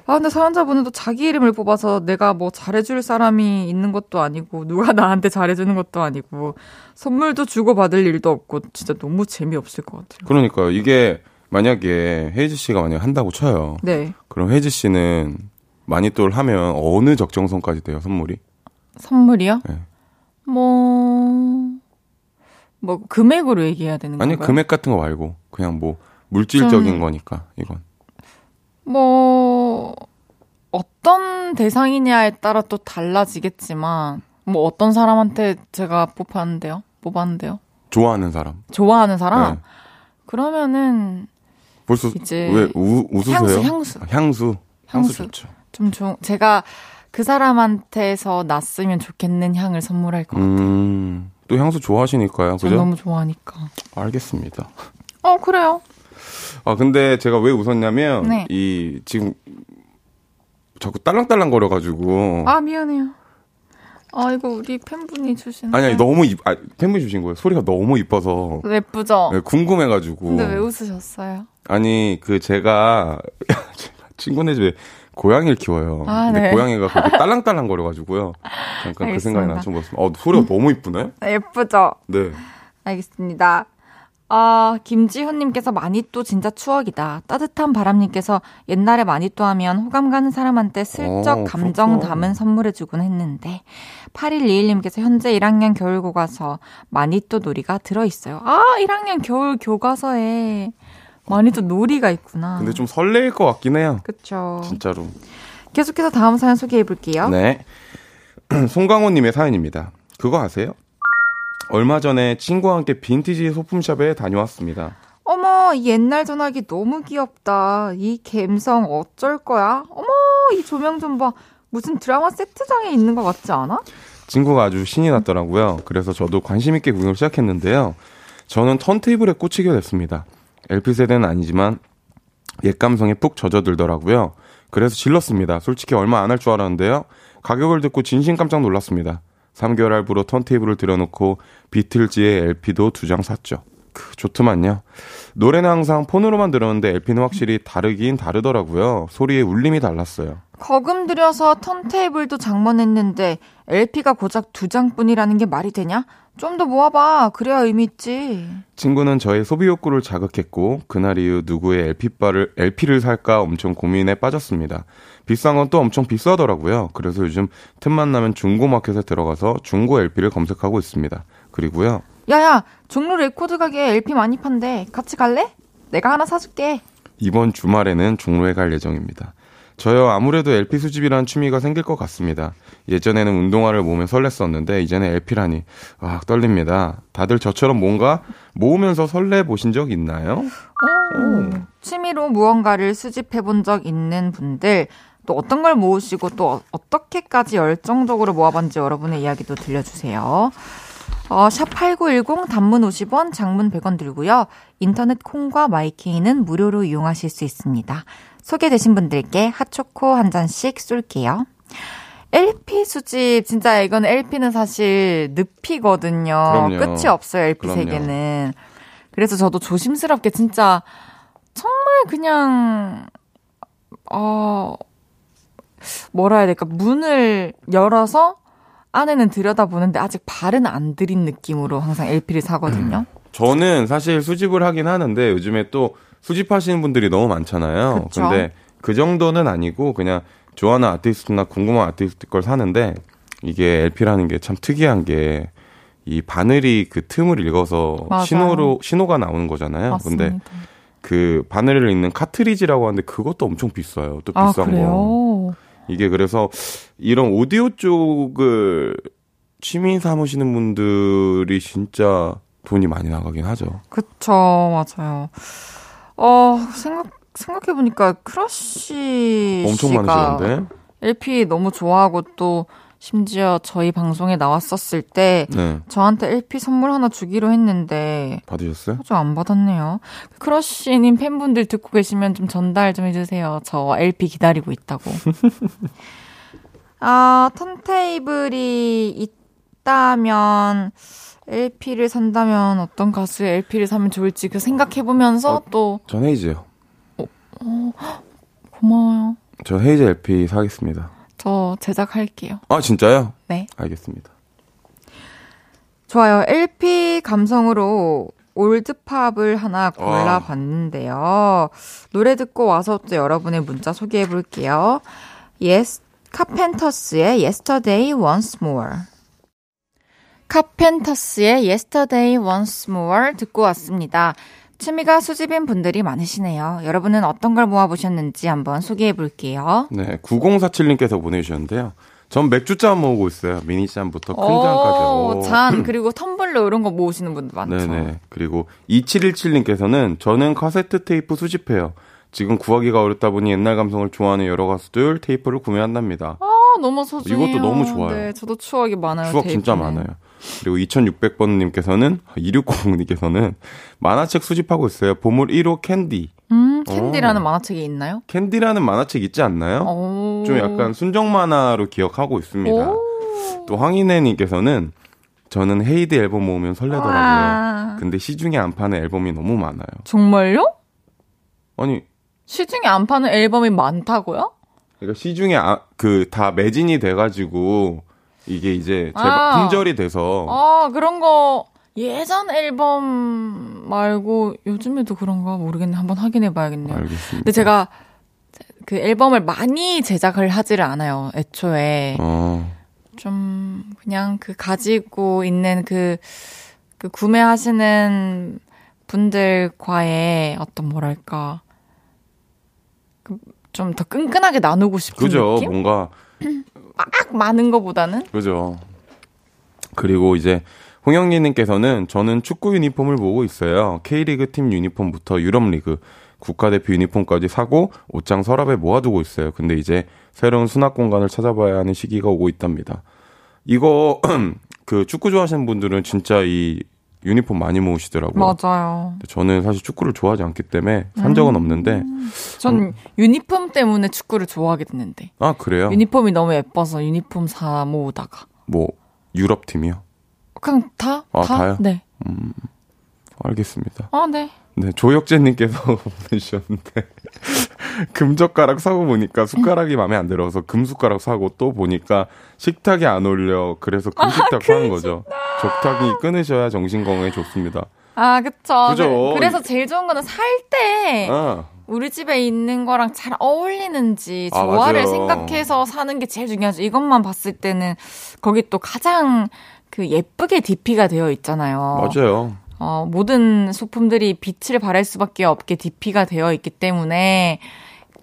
아, 근데 사연자분은 또 자기 이름을 뽑아서 내가 뭐 잘해줄 사람이 있는 것도 아니고, 누가 나한테 잘해주는 것도 아니고, 선물도 주고 받을 일도 없고, 진짜 너무 재미없을 것 같아요. 그러니까요. 이게 만약에 헤이즈 씨가 만약 한다고 쳐요. 네. 그럼 헤이즈 씨는 마니또를 하면 어느 적정선까지 돼요, 선물이? 선물이요? 네. 뭐, 뭐, 금액으로 얘기해야 되는 아니, 건가요? 금액 같은 거 말고, 그냥 뭐, 물질적인 좀- 거니까, 이건. 뭐, 어떤 대상이냐에 따라 또 달라지겠지만, 뭐 어떤 사람한테 제가 뽑았는데요? 뽑았는데요? 좋아하는 사람. 좋아하는 사람? 네. 그러면은 벌써, 이제 왜, 우, 웃으세요? 향수, 향수. 아, 향수. 향수. 좋죠. 좀 좋, 제가 그 사람한테서 났으면 좋겠는 향을 선물할 것 같아요. 음, 또 향수 좋아하시니까요. 전 그죠? 너무 좋아하니까. 알겠습니다. 어, 그래요. 아, 근데 제가 왜 웃었냐면, 네. 이, 지금, 자꾸 딸랑딸랑 거려가지고. 아, 미안해요. 아, 이거 우리 팬분이 주신. 아니, 아니, 너무 이, 아, 팬분이 주신 거예요. 소리가 너무 이뻐서. 예쁘죠? 네, 궁금해가지고. 근데 왜 웃으셨어요? 아니, 그, 제가 친구네 집에 고양이를 키워요. 아, 근데 네. 고양이가 그렇게 딸랑딸랑 거려가지고요. 잠깐 그 생각이 알겠습니다. 나서 좀 봤습니다. 어, 소리가 너무 이쁘네? 예쁘죠? 네. 알겠습니다. 아, 김지훈님께서 마니또 진짜 추억이다. 따뜻한 바람님께서 옛날에 마니또 하면 호감 가는 사람한테 슬쩍 어, 감정 그렇구나. 담은 선물해주곤 했는데. 8121님께서 현재 1학년 겨울 교과서 마니또 놀이가 들어있어요. 아, 1학년 겨울 교과서에 마니또 놀이가 있구나. 근데 좀 설레일 것 같긴 해요. 그쵸. 진짜로. 계속해서 다음 사연 소개해 볼게요. 네. 송강호님의 사연입니다. 그거 아세요? 얼마 전에 친구와 함께 빈티지 소품샵에 다녀왔습니다. 어머, 이 옛날 전화기 너무 귀엽다. 이 감성 어쩔 거야? 어머, 이 조명 좀 봐. 무슨 드라마 세트장에 있는 것 같지 않아? 친구가 아주 신이 났더라고요. 그래서 저도 관심 있게 구경을 시작했는데요. 저는 턴테이블에 꽂히게 됐습니다. LP 세대는 아니지만 옛 감성에 푹 젖어들더라고요. 그래서 질렀습니다. 솔직히 얼마 안 할 줄 알았는데요. 가격을 듣고 진심 깜짝 놀랐습니다. 3개월 할부로 턴테이블을 들여놓고 비틀즈의 LP도 두 장 샀죠. 그 좋더만요. 노래는 항상 폰으로만 들었는데 LP는 확실히 다르긴 다르더라고요. 소리의 울림이 달랐어요. 거금 들여서 턴테이블도 장만했는데 LP가 고작 두 장뿐이라는 게 말이 되냐? 좀 더 모아봐. 그래야 의미 있지. 친구는 저의 소비 욕구를 자극했고 그날 이후 누구의 LP바를 LP를 살까 엄청 고민에 빠졌습니다. 비싼 건 또 엄청 비싸더라고요. 그래서 요즘 틈만 나면 중고 마켓에 들어가서 중고 LP를 검색하고 있습니다. 그리고요. 야야, 종로 레코드 가게에 LP 많이 판대. 같이 갈래? 내가 하나 사줄게. 이번 주말에는 종로에 갈 예정입니다. 저요 아무래도 LP 수집이라는 취미가 생길 것 같습니다. 예전에는 운동화를 모으면 설렜었는데 이제는 LP라니 아 떨립니다. 다들 저처럼 뭔가 모으면서 설레 보신 적 있나요? 취미로 무언가를 수집해 본 적 있는 분들, 또 어떤 걸 모으시고 또 어- 어떻게까지 열정적으로 모아봤는지 여러분의 이야기도 들려주세요. 어, 샵8910 단문 50원, 장문 100원 들고요. 인터넷 콩과 마이케이는 무료로 이용하실 수 있습니다. 소개되신 분들께 핫초코 한 잔씩 쏠게요. LP 수집, 진짜 이건 LP는 사실 늪이거든요. 그럼요. 끝이 없어요, LP 그럼요. 세계는. 그래서 저도 조심스럽게 진짜 정말 그냥, 어, 뭐라 해야 될까, 문을 열어서 안에는 들여다보는데 아직 발은 안 들인 느낌으로 항상 LP를 사거든요. 저는 사실 수집을 하긴 하는데 요즘에 또 수집하시는 분들이 너무 많잖아요. 그쵸. 근데 그 정도는 아니고 그냥 좋아하는 아티스트나 궁금한 아티스트 걸 사는데 이게 LP라는 게 참 특이한 게 이 바늘이 그 틈을 읽어서 맞아요. 신호로 신호가 나오는 거잖아요. 근데 맞습니다. 그 바늘을 있는 카트리지라고 하는데 그것도 엄청 비싸요. 또 아, 비싼 거. 그래요? 이게 그래서 이런 오디오 쪽을 취미 삼으시는 분들이 진짜 돈이 많이 나가긴 하죠. 그쵸, 맞아요. 어, 생각, 생각해보니까 크러쉬. 엄청 씨가 많으시던데. LP 너무 좋아하고 또 심지어 저희 방송에 나왔었을 때 네. 저한테 LP 선물 하나 주기로 했는데 받으셨어요? 아직 안 받았네요. 크러쉬님 팬분들 듣고 계시면 좀 전달 좀 해주세요. 저 LP 기다리고 있다고. 아, 턴테이블이 있다면 LP를 산다면 어떤 가수의 LP를 사면 좋을지 그 생각해보면서 어. 또 전 헤이즈요. 고마워요. 저 헤이즈 LP 사겠습니다. 저 제작할게요. 아, 진짜요? 네. 알겠습니다. 좋아요. LP 감성으로 올드팝을 하나 골라봤는데요. 노래 듣고 와서 또 여러분의 문자 소개해 볼게요. Yes, 카펜터스의 Yesterday Once More. 카펜터스의 Yesterday Once More 듣고 왔습니다. 취미가 수집인 분들이 많으시네요. 여러분은 어떤 걸 모아보셨는지 한번 소개해 볼게요. 네, 9047님께서 보내주셨는데요. 전 맥주잔 모으고 있어요. 미니잔부터 큰 잔까지. 오, 오. 잔, 그리고 텀블러 이런 거 모으시는 분들 많죠. 네네. 그리고 2717님께서는 저는 카세트 테이프 수집해요. 지금 구하기가 어렵다 보니 옛날 감성을 좋아하는 여러 가수들 테이프를 구매한답니다. 아, 너무 소중해요. 이것도 너무 좋아요. 네, 저도 추억이 많아요. 추억 진짜 테이프는. 많아요. 그리고 2600번님께서는 2600님께서는 만화책 수집하고 있어요. 보물 1호 캔디. 음, 캔디라는 어. 만화책이 있나요? 캔디라는 만화책 있지 않나요? 오. 좀 약간 순정 만화로 기억하고 있습니다. 오. 또 황인혜님께서는 저는 헤이즈 앨범 모으면 설레더라고요. 와. 근데 시중에 안 파는 앨범이 너무 많아요. 정말요? 아니 시중에 안 파는 앨범이 많다고요? 그러니까 시중에 아, 그다 매진이 돼가지고 이게 이제 제가 아. 품절이 돼서 아, 그런 거 예전 앨범 말고 요즘에도 그런가 모르겠네. 한번 확인해 봐야겠네요. 알겠습니다. 근데 제가 그 앨범을 많이 제작을 하지를 않아요. 애초에. 어, 좀 그냥 그 가지고 있는 그, 그 구매하시는 분들과의 어떤 뭐랄까 그좀더 끈끈하게 나누고 싶은 그죠 느낌? 뭔가 막 많은 거보다는 그죠. 그리고 이제 홍영리님께서는 저는 축구 유니폼을 모으고 있어요. K리그 팀 유니폼부터 유럽리그 국가대표 유니폼까지 사고 옷장 서랍에 모아두고 있어요. 근데 이제 새로운 수납 공간을 찾아봐야 하는 시기가 오고 있답니다. 이거 그 축구 좋아하시는 분들은 진짜 이 유니폼 많이 모으시더라고요. 맞아요. 저는 사실 축구를 좋아하지 않기 때문에 산 적은 없는데 전 유니폼 때문에 축구를 좋아하게 됐는데 아 그래요? 유니폼이 너무 예뻐서 유니폼 사 모으다가 뭐 유럽 팀이요? 그냥 다? 아, 다? 다요? 네. 알겠습니다. 아, 네. 네, 조혁재님께서 보내주셨는데, 금젓가락 사고 보니까 숟가락이 마음에 안 들어서 금숟가락 사고 또 보니까 식탁이 안 어울려. 그래서 금식탁 사는 거죠. 적당히 끊으셔야 정신 건강에 좋습니다. 아, 그쵸. 그죠. 그, 래서 제일 좋은 거는 살때 아, 우리 집에 있는 거랑 잘 어울리는지 아, 조화를 맞아요. 생각해서 사는 게 제일 중요하죠. 이것만 봤을 때는 거기 또 가장 그 예쁘게 DP가 되어 있잖아요. 맞아요. 어, 모든 소품들이 빛을 발할 수밖에 없게 DP가 되어 있기 때문에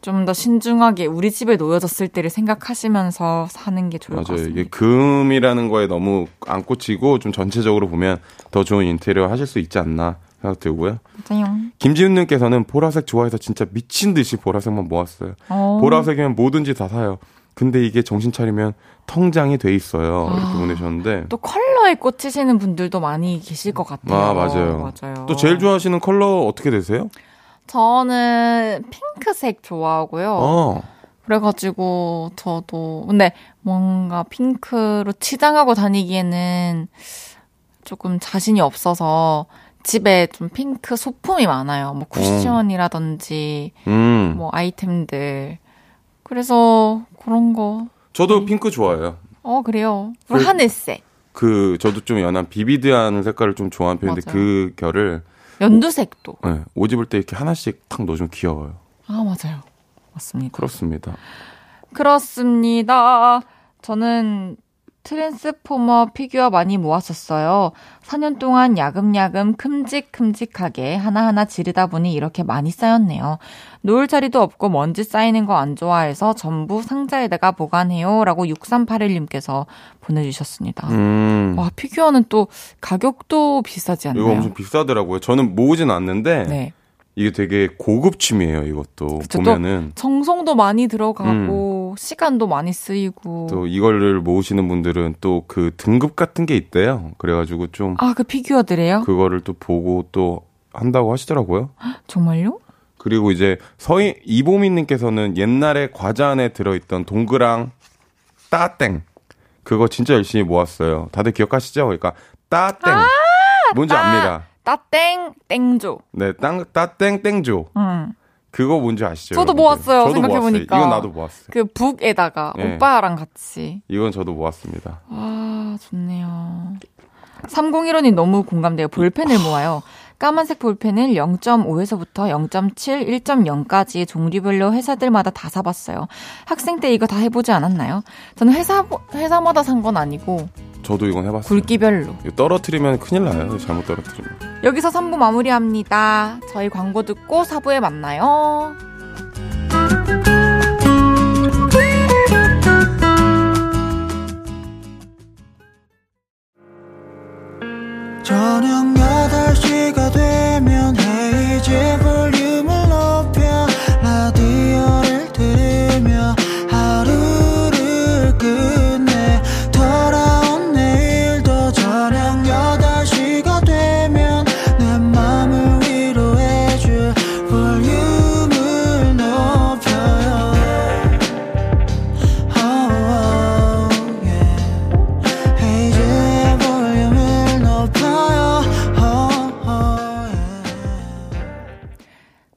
좀 더 신중하게 우리 집에 놓여졌을 때를 생각하시면서 사는 게 좋을 것 맞아요. 같습니다. 이게 금이라는 거에 너무 안 꽂히고 좀 전체적으로 보면 더 좋은 인테리어 하실 수 있지 않나 생각 들고요. 맞아요. 김지훈님께서는 보라색 좋아해서 진짜 미친 듯이 보라색만 모았어요. 어. 보라색이면 뭐든지 다 사요. 근데 이게 정신 차리면 통장이 돼 있어요. 이렇게 아. 보내셨는데. 또 컬러에 꽂히시는 분들도 많이 계실 것 같아요. 아, 맞아요. 맞아요. 또 제일 좋아하시는 컬러 어떻게 되세요? 저는 핑크색 좋아하고요. 어. 그래가지고 저도 근데 뭔가 핑크로 치장하고 다니기에는 조금 자신이 없어서 집에 좀 핑크 소품이 많아요. 뭐 쿠션이라든지 음. 뭐 아이템들. 그래서 그런 거. 저도 핑크 좋아해요. 어 그래요. 그- 하늘색, 그 저도 좀 연한 비비드한 색깔을 좀 좋아하는 편인데 맞아요. 그 결을 연두색도. 네, 옷 입을 때 이렇게 하나씩 탁 넣어주면 귀여워요. 아 맞아요. 맞습니다. 그렇습니다. 그렇습니다. 저는 트랜스포머 피규어 많이 모았었어요. 4년 동안 야금야금 큼직큼직하게 하나하나 지르다 보니 이렇게 많이 쌓였네요. 놓을 자리도 없고 먼지 쌓이는 거 안 좋아해서 전부 상자에다가 보관해요. 라고 6381님께서 보내주셨습니다. 음. 와, 피규어는 또 가격도 비싸지 않나요? 이거 엄청 비싸더라고요. 저는 모으진 않는데 네. 이게 되게 고급 취미예요. 이것도 그쵸, 보면은 정성도 많이 들어가고 시간도 많이 쓰이고 음. 또 이거를 모으시는 분들은 또 그 등급 같은 게 있대요. 그래가지고 좀 아 그 피규어들이에요? 그거를 또 보고 또 한다고 하시더라고요. 정말요? 그리고 이제 서희 이보민님께서는 옛날에 과자 안에 들어있던 동그랑 따땡 그거 진짜 열심히 모았어요. 다들 기억하시죠? 그러니까 따땡 뭔지 따. 압니다. 따땡 땡조. 네, 땅 따땡 땡조 음. 그거 뭔지 아시죠? 저도 여러분들? 모았어요, 저도 생각해보니까. 모았어요. 이건 나도 모았어요. 그 북에다가 네. 오빠랑 같이. 이건 저도 모았습니다. 아 좋네요. 3015님 너무 공감돼요. 볼펜을 모아요. 까만색 볼펜을 0.5에서부터 0.7, 1.0까지 종류별로 회사들마다 다 사봤어요. 학생 때 이거 다 해보지 않았나요? 저는 회사 회사마다 산 건 아니고 저도 이건 해봤어요. 굵기별로. 이거 떨어뜨리면 큰일 나요. 잘못 떨어뜨리면. 여기서 3부 마무리합니다. 저희 광고 듣고 4부에 만나요. 저녁 8시가 되면 헤이즈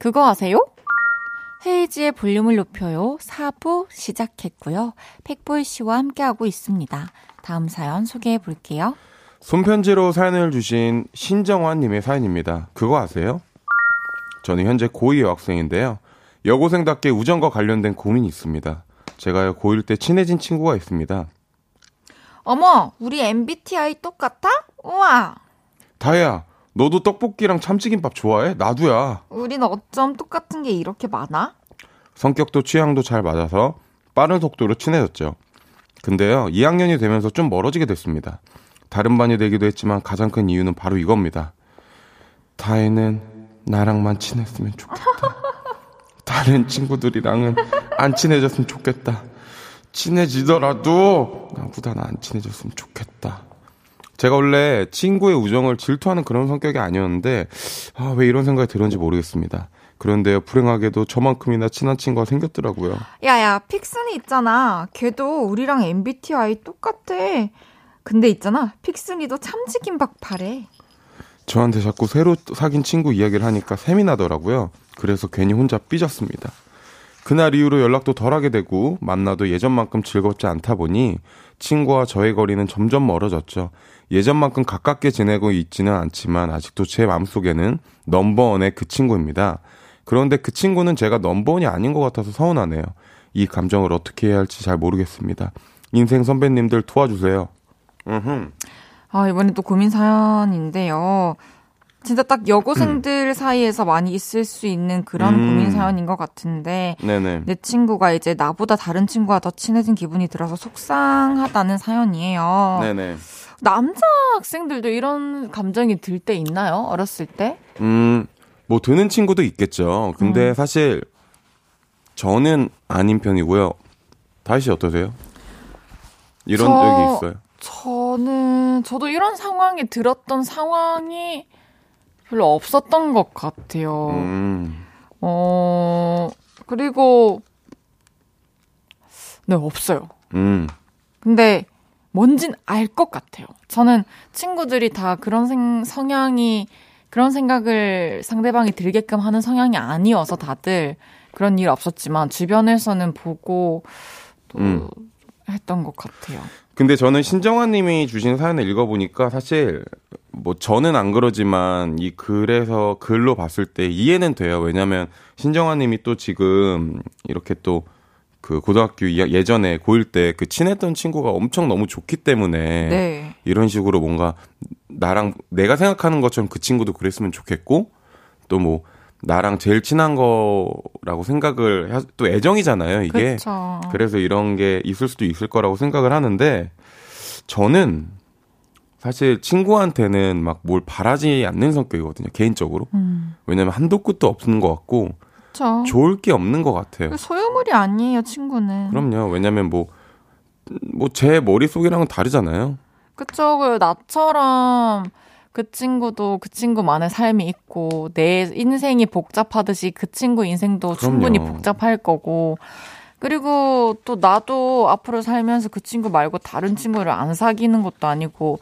그거 아세요? 헤이지의 볼륨을 높여요. 4부 시작했고요. 팩보이 씨와 함께하고 있습니다. 다음 사연 소개해 볼게요. 손편지로 사연을 주신 신정환님의 사연입니다. 그거 아세요? 저는 현재 고2 여학생인데요. 여고생답게 우정과 관련된 고민이 있습니다. 제가요, 고1 때 친해진 친구가 있습니다. 어머, 우리 MBTI 똑같아? 우와, 다혜야, 너도 떡볶이랑 참치김밥 좋아해? 나도야. 우린 어쩜 똑같은 게 이렇게 많아? 성격도 취향도 잘 맞아서 빠른 속도로 친해졌죠. 근데요, 2학년이 되면서 좀 멀어지게 됐습니다. 다른 반이 되기도 했지만 가장 큰 이유는 바로 이겁니다. 다혜는 나랑만 친했으면 좋겠다. 다른 친구들이랑은 안 친해졌으면 좋겠다. 친해지더라도 나보다는 안 친해졌으면 좋겠다. 제가 원래 친구의 우정을 질투하는 그런 성격이 아니었는데 아, 왜 이런 생각이 들었는지 모르겠습니다. 그런데요, 불행하게도 저만큼이나 친한 친구가 생겼더라고요. 야야, 픽슨이 있잖아. 걔도 우리랑 MBTI 똑같아. 근데 있잖아, 픽슨이도 참치김밥 파래. 저한테 자꾸 새로 사귄 친구 이야기를 하니까 셈이 나더라고요. 그래서 괜히 혼자 삐졌습니다. 그날 이후로 연락도 덜 하게 되고 만나도 예전만큼 즐겁지 않다 보니 친구와 저의 거리는 점점 멀어졌죠. 예전만큼 가깝게 지내고 있지는 않지만 아직도 제 마음속에는 넘버원의 그 친구입니다. 그런데 그 친구는 제가 넘버원이 아닌 것 같아서 서운하네요. 이 감정을 어떻게 해야 할지 잘 모르겠습니다. 인생 선배님들 도와주세요. 음흠. 아, 이번에 또 고민 사연인데요. 진짜 딱 여고생들 사이에서 많이 있을 수 있는 그런 음. 고민 사연인 것 같은데, 네네. 내 친구가 이제 나보다 다른 친구와 더 친해진 기분이 들어서 속상하다는 사연이에요. 네네. 남자 학생들도 이런 감정이 들 때 있나요? 어렸을 때? 음, 뭐 드는 친구도 있겠죠. 근데 음. 사실 저는 아닌 편이고요. 씨 어떠세요? 이런 저- 적이 있어요? 저는, 저도 이런 상황이 들었던 상황이 별로 없었던 것 같아요. 음, 어, 그리고, 네, 없어요. 음, 근데 뭔진 알 것 같아요. 저는 친구들이 다 그런 생, 성향이, 그런 생각을 상대방이 들게끔 하는 성향이 아니어서 다들 그런 일 없었지만 주변에서는 보고 또 음. 했던 것 같아요. 근데 저는 신정환 님이 주신 사연을 읽어보니까 사실 뭐 저는 안 그러지만 이 글에서 글로 봤을 때 이해는 돼요. 왜냐면 신정환 님이 또 지금 이렇게 또 그 고등학교 예전에 고1 때 그 친했던 친구가 엄청 너무 좋기 때문에 네. 이런 식으로 뭔가 나랑 내가 생각하는 것처럼 그 친구도 그랬으면 좋겠고 또 뭐 나랑 제일 친한 거라고 생각을 또 애정이잖아요 이게 그쵸. 그래서 이런 게 있을 수도 있을 거라고 생각을 하는데 저는 사실 친구한테는 막 뭘 바라지 않는 성격이거든요 개인적으로 음. 왜냐면 한도 끝도 없는 것 같고 그쵸. 좋을 게 없는 것 같아요. 소유물이 아니에요, 친구는. 그럼요. 왜냐면 뭐, 뭐 제 머릿속이랑은 다르잖아요. 그쵸. 그 나처럼 그 친구도 그 친구만의 삶이 있고, 내 인생이 복잡하듯이 그 친구 인생도 그럼요. 충분히 복잡할 거고, 그리고 또 나도 앞으로 살면서 그 친구 말고 다른 친구를 안 사귀는 것도 아니고,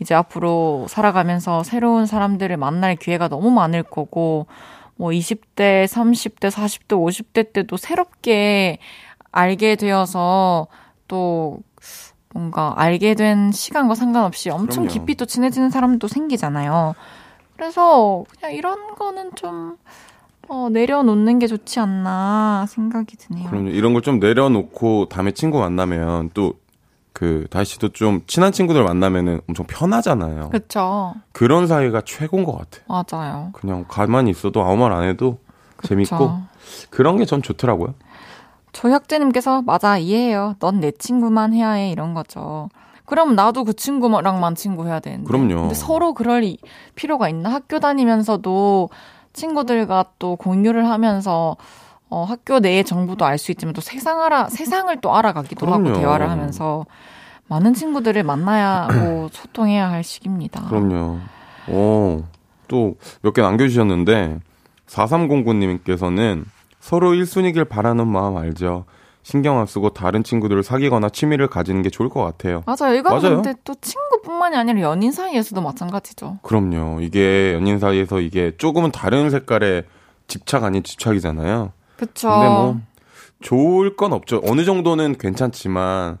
이제 앞으로 살아가면서 새로운 사람들을 만날 기회가 너무 많을 거고, 뭐 20대, 30대, 40대, 50대 때도 새롭게 알게 되어서 또 뭔가 알게 된 시간과 상관없이 엄청 그럼요. 깊이 또 친해지는 사람도 생기잖아요. 그래서 그냥 이런 거는 좀 어, 내려놓는 게 좋지 않나 생각이 드네요. 그럼 이런 걸 좀 내려놓고 다음에 친구 만나면 또 그 다시도 좀 친한 친구들 만나면은 엄청 편하잖아요. 그렇죠. 그런 사이가 최고인 것 같아요. 맞아요. 그냥 가만히 있어도 아무 말 안 해도 그쵸. 재밌고 그런 게 전 좋더라고요. 조혁재님께서 맞아 이해해요. 넌 내 친구만 해야 해 이런 거죠. 그럼 나도 그 친구랑만 친구 해야 되는데. 그럼요. 근데 서로 그럴 필요가 있나? 학교 다니면서도 친구들과 또 공유를 하면서 어, 학교 내의 정보도 알 수 있지만 또 세상 알아, 세상을 또 알아가기도 그럼요. 하고 대화를 하면서 많은 친구들을 만나야 하고 소통해야 할 시기입니다. 그럼요. 오, 또 몇 개 남겨주셨는데 4309님께서는 서로 1순위길 바라는 마음 알죠. 신경 안 쓰고 다른 친구들을 사귀거나 취미를 가지는 게 좋을 것 같아요. 맞아요. 이건 맞아요. 근데 또 친구뿐만이 아니라 연인 사이에서도 마찬가지죠. 그럼요. 이게 연인 사이에서 이게 조금은 다른 색깔의 집착 아닌 집착이잖아요. 그쵸. 근데 뭐 좋을 건 없죠. 어느 정도는 괜찮지만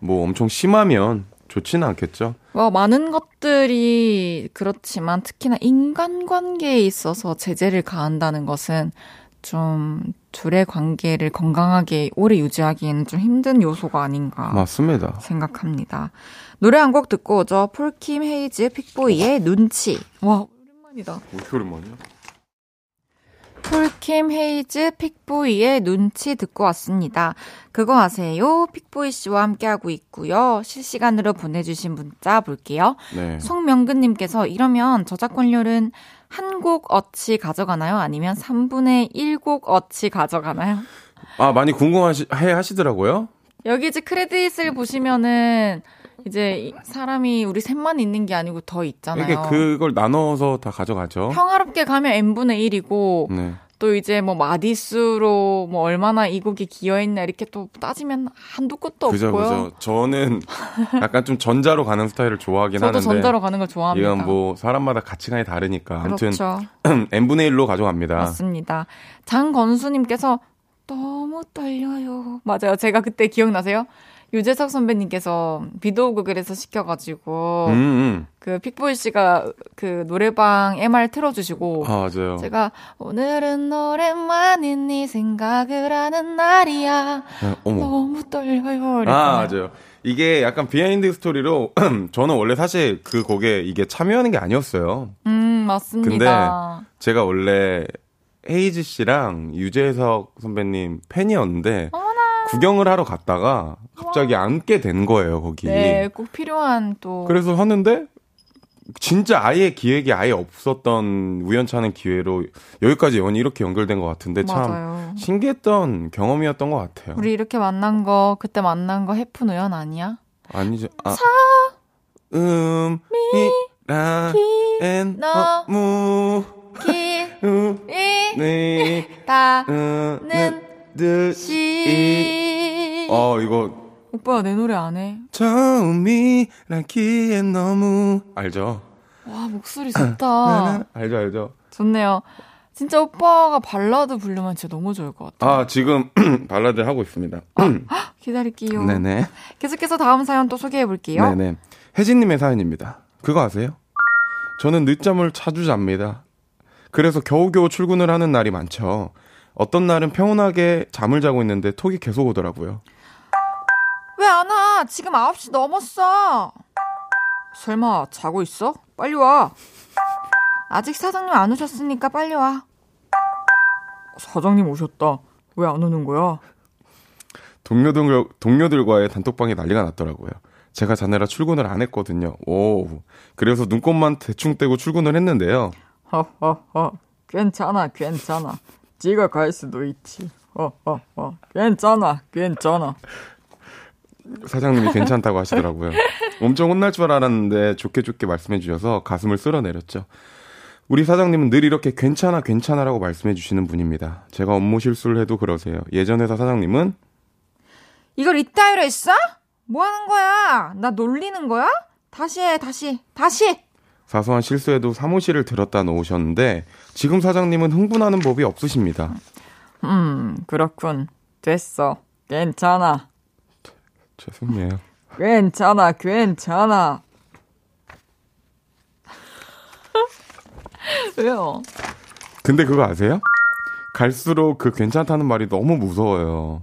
뭐 엄청 심하면 좋지는 않겠죠. 뭐 많은 것들이 그렇지만 특히나 인간관계에 있어서 제재를 가한다는 것은 좀 둘의 관계를 건강하게 오래 유지하기에는 좀 힘든 요소가 아닌가 맞습니다. 생각합니다. 노래 한 곡 듣고 오죠. 폴킴 헤이즈 픽보이의 눈치. 와 오랜만이다. 왜 이렇게 오랜만이야? 폴킴 헤이즈 픽보이의 눈치 듣고 왔습니다. 그거 아세요? 픽보이 씨와 함께하고 있고요. 실시간으로 보내주신 문자 볼게요. 네. 송명근님께서 이러면 저작권료는 한 곡 어치 가져가나요? 아니면 3분의 1곡 어치 가져가나요? 아, 많이 궁금해 하시더라고요. 여기 이제 크레딧을 보시면은 이제 사람이 우리 셋만 있는 게 아니고 더 있잖아요. 이게 그걸 나눠서 다 가져가죠. 평화롭게 가면 n분의 1이고 네. 또 이제 뭐 마디수로 뭐 얼마나 이 곡이 기여했나 이렇게 또 따지면 한두 끝도 그죠, 없고요. 그죠. 저는 약간 좀 전자로 가는 스타일을 좋아하긴 저도 하는데. 저도 전자로 가는 걸 좋아합니다. 이건 뭐 사람마다 가치관이 다르니까. 그렇죠. 아무튼 n분의 1로 가져갑니다. 맞습니다. 장건수님께서 너무 떨려요. 맞아요. 제가 그때 기억나세요? 유재석 선배님께서 비도그에서 시켜가지고 음, 음. 그 픽보이 씨가 그 노래방 MR 틀어주시고 아, 맞아요. 제가 오늘은 노래만인 네 생각을 하는 날이야. 네, 너무 떨려요. 아 맞아요. 이게 약간 비하인드 스토리로 저는 원래 사실 그 곡에 이게 참여하는 게 아니었어요. 음 맞습니다. 근데 제가 원래 헤이즈 씨랑 유재석 선배님 팬이었는데. 어, 구경을 하러 갔다가 갑자기 와. 앉게 된 거예요, 거기. 네, 꼭 필요한 또. 그래서 하는데 진짜 아예 기획이 아예 없었던 우연찮은 기회로 여기까지 연이 이렇게 연결된 것 같은데 참 맞아요. 신기했던 경험이었던 것 같아요. 우리 이렇게 만난 거 그때 만난 거 해픈 우연 아니야? 아니죠. 아. 음이란 너무 길이 다는 듯이. 어, 이거. 오빠 내 노래 안 해? 처음이라기엔 너무. 알죠? 와, 목소리 좋다. 알죠, 알죠. 좋네요. 진짜 오빠가 발라드 부르면 진짜 너무 좋을 것 같아요. 아, 지금 발라드 하고 있습니다. 아, 기다릴게요. 네네. 계속해서 다음 사연 또 소개해 볼게요. 네네. 혜진님의 사연입니다. 그거 아세요? 저는 늦잠을 자주 잡니다. 그래서 겨우겨우 출근을 하는 날이 많죠. 어떤 날은 평온하게 잠을 자고 있는데 톡이 계속 오더라고요. 왜 안 와? 지금 9시 넘었어. 설마 자고 있어? 빨리 와. 아직 사장님 안 오셨으니까 빨리 와. 사장님 오셨다. 왜 안 오는 거야? 동료들, 동료들과의 단톡방에 난리가 났더라고요. 제가 자느라 출근을 안 했거든요. 오. 그래서 눈곱만 대충 떼고 출근을 했는데요. 허허허. 괜찮아, 괜찮아. 지가 갈 수도 있지. 허허허. 괜찮아, 괜찮아. 사장님이 괜찮다고 하시더라고요. 엄청 혼날 줄 알았는데 좋게 좋게 말씀해 주셔서 가슴을 쓸어내렸죠. 우리 사장님은 늘 이렇게 괜찮아, 괜찮아라고 말씀해 주시는 분입니다. 제가 업무 실수를 해도 그러세요. 예전 회사 사장님은 이걸 이따위로 했어? 뭐 하는 거야? 나 놀리는 거야? 다시 해, 다시, 다시! 사소한 실수에도 사무실을 들었다 놓으셨는데 지금 사장님은 흥분하는 법이 없으십니다. 음, 그렇군. 됐어. 괜찮아. 죄송해요. 괜찮아, 괜찮아. 왜요? 근데 그거 아세요? 갈수록 그 괜찮다는 말이 너무 무서워요.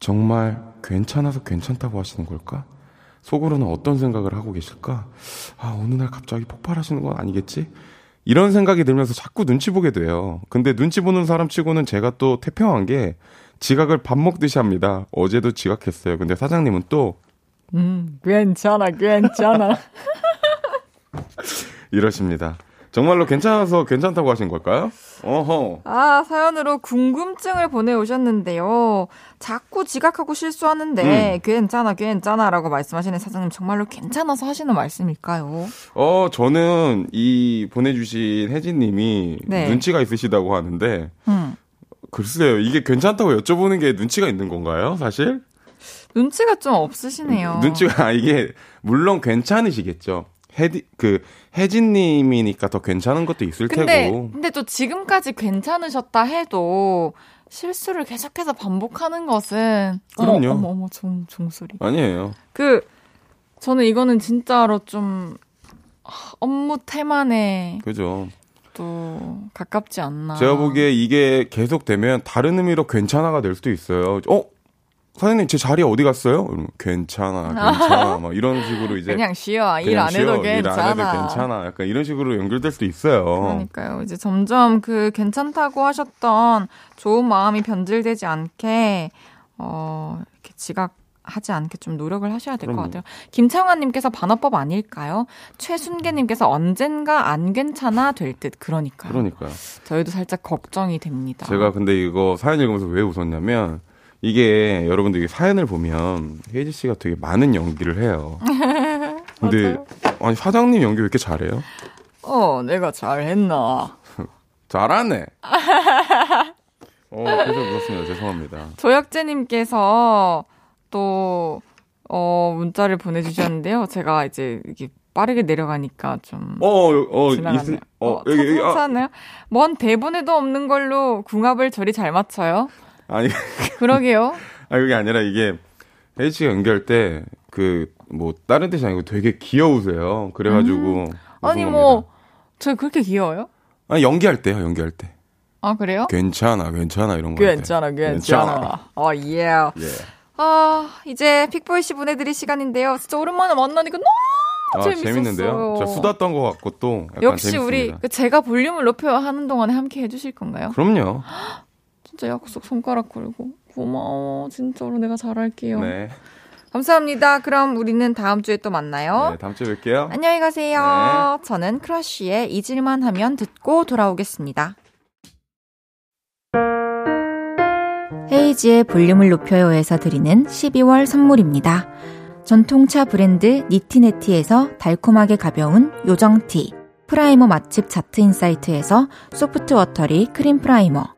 정말 괜찮아서 괜찮다고 하시는 걸까? 속으로는 어떤 생각을 하고 계실까? 아, 어느 날 갑자기 폭발하시는 건 아니겠지? 이런 생각이 들면서 자꾸 눈치 보게 돼요. 근데 눈치 보는 사람 치고는 제가 또 태평한 게 지각을 밥 먹듯이 합니다. 어제도 지각했어요. 근데 사장님은 또 음, 괜찮아, 괜찮아. 이러십니다. 정말로 괜찮아서 괜찮다고 하신 걸까요? 어허. 아, 사연으로 궁금증을 보내오셨는데요. 자꾸 지각하고 실수하는데, 음. 괜찮아, 괜찮아 라고 말씀하시는 사장님 정말로 괜찮아서 하시는 말씀일까요? 어, 저는 이 보내주신 혜진님이 네. 눈치가 있으시다고 하는데, 음. 글쎄요, 이게 괜찮다고 여쭤보는 게 눈치가 있는 건가요, 사실? 눈치가 좀 없으시네요. 눈치가, 아, 이게, 물론 괜찮으시겠죠. 혜디, 그, 혜진님이니까 더 괜찮은 것도 있을 근데, 테고. 근데 또 지금까지 괜찮으셨다 해도, 실수를 계속해서 반복하는 것은. 그럼요. 어머, 어머, 종, 종소리. 아니에요. 그, 저는 이거는 진짜로 좀, 아, 업무 태만에 그죠. 또 가깝지 않나. 제가 보기에 이게 계속되면 다른 의미로 괜찮아가 될 수도 있어요. 어? 사장님, 제 자리 어디 갔어요? 이러면 괜찮아, 괜찮아. 막 이런 식으로 이제. 그냥 쉬어. 일 안 해도. 괜찮아. 일 안 해도 괜찮아. 약간 이런 식으로 연결될 수도 있어요. 그러니까요. 이제 점점 그 괜찮다고 하셨던 좋은 마음이 변질되지 않게 어 이렇게 지각 하지 않게 좀 노력을 하셔야 될 것. 같아요. 김창환님께서 반어법 아닐까요? 최순계님께서 언젠가 안 괜찮아 될 듯. 그러니까요. 그러니까요. 저희도 살짝 걱정이 됩니다. 제가 근데 이거 사연 읽으면서 왜 웃었냐면 이게 여러분들이 사연을 보면 혜지 씨가 되게 많은 연기를 해요. 근데 아니 사장님 연기 왜 이렇게 잘해요? 어 내가 잘했나. 잘하네. 어, 그래서 웃었습니다. 죄송합니다. 조혁재님께서 또, 어, 문자를 보내주셨는데요. 제가 이제 이게 빠르게 내려가니까 좀. 어, 어, 지나갔네요. 있, 어, 여기, 여기, 아? 뭔 대본에도 없는 걸로 궁합을 저리 잘 맞춰요. 아니, 그러게요. 아, 그게 아니라 이게 씨가 연기할 때 그, 뭐, 다른 뜻이 아니고 되게 귀여우세요. 그래가지고. 웃은 아니. 뭐, 저 그렇게 귀여워요? 아니, 연기할 때요, 연기할 때. 아 그래요? 괜찮아, 괜찮아, 이런 거. 괜찮아, 괜찮아. 어, 예. 예. 아, 이제 픽보이 씨 보내드릴 시간인데요. 진짜 오랜만에 만나니까 너무 아, 재밌었어요. 재밌는데요? 저 수다 떤 것 같고 또 역시 재밌습니다. 우리 그 제가 볼륨을 높여 하는 동안에 함께 해주실 건가요? 그럼요. 진짜 약속 손가락 걸고 고마워 진짜로 내가 잘할게요. 네. 감사합니다. 그럼 우리는 다음 주에 또 만나요. 네, 다음 주에 뵐게요. 안녕히 가세요. 네. 저는 크러쉬의 잊을만 하면 듣고 돌아오겠습니다. 헤이지의 볼륨을 높여요에서 드리는 12월 선물입니다. 전통차 브랜드 니티네티에서 달콤하게 가벼운 요정티, primer 맛집 자트인사이트에서 soft watery cream primer,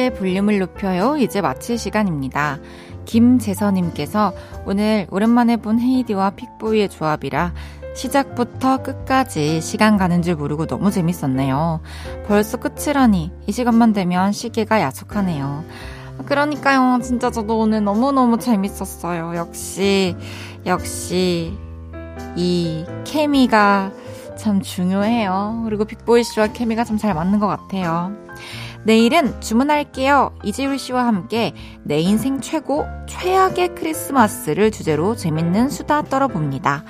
헤이지의 볼륨을 높여요. 이제 마칠 시간입니다. 김재서님께서 오늘 오랜만에 본 헤이디와 픽보이의 조합이라 시작부터 끝까지 시간 가는 줄 모르고 너무 재밌었네요. 벌써 끝이라니 이 시간만 되면 시계가 야속하네요. 그러니까요. 진짜 저도 오늘 너무너무 재밌었어요. 역시 역시 이 케미가 참 중요해요. 그리고 빅보이 씨와 케미가 참 잘 맞는 것 같아요. 내일은 주문할게요. 이지율 씨와 함께 내 인생 최고 최악의 크리스마스를 주제로 재밌는 수다 떨어봅니다.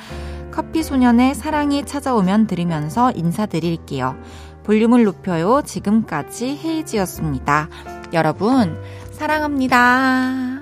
커피 소년의 사랑이 찾아오면 들으면서 인사드릴게요. 볼륨을 높여요. 지금까지 헤이지였습니다. 여러분, 사랑합니다.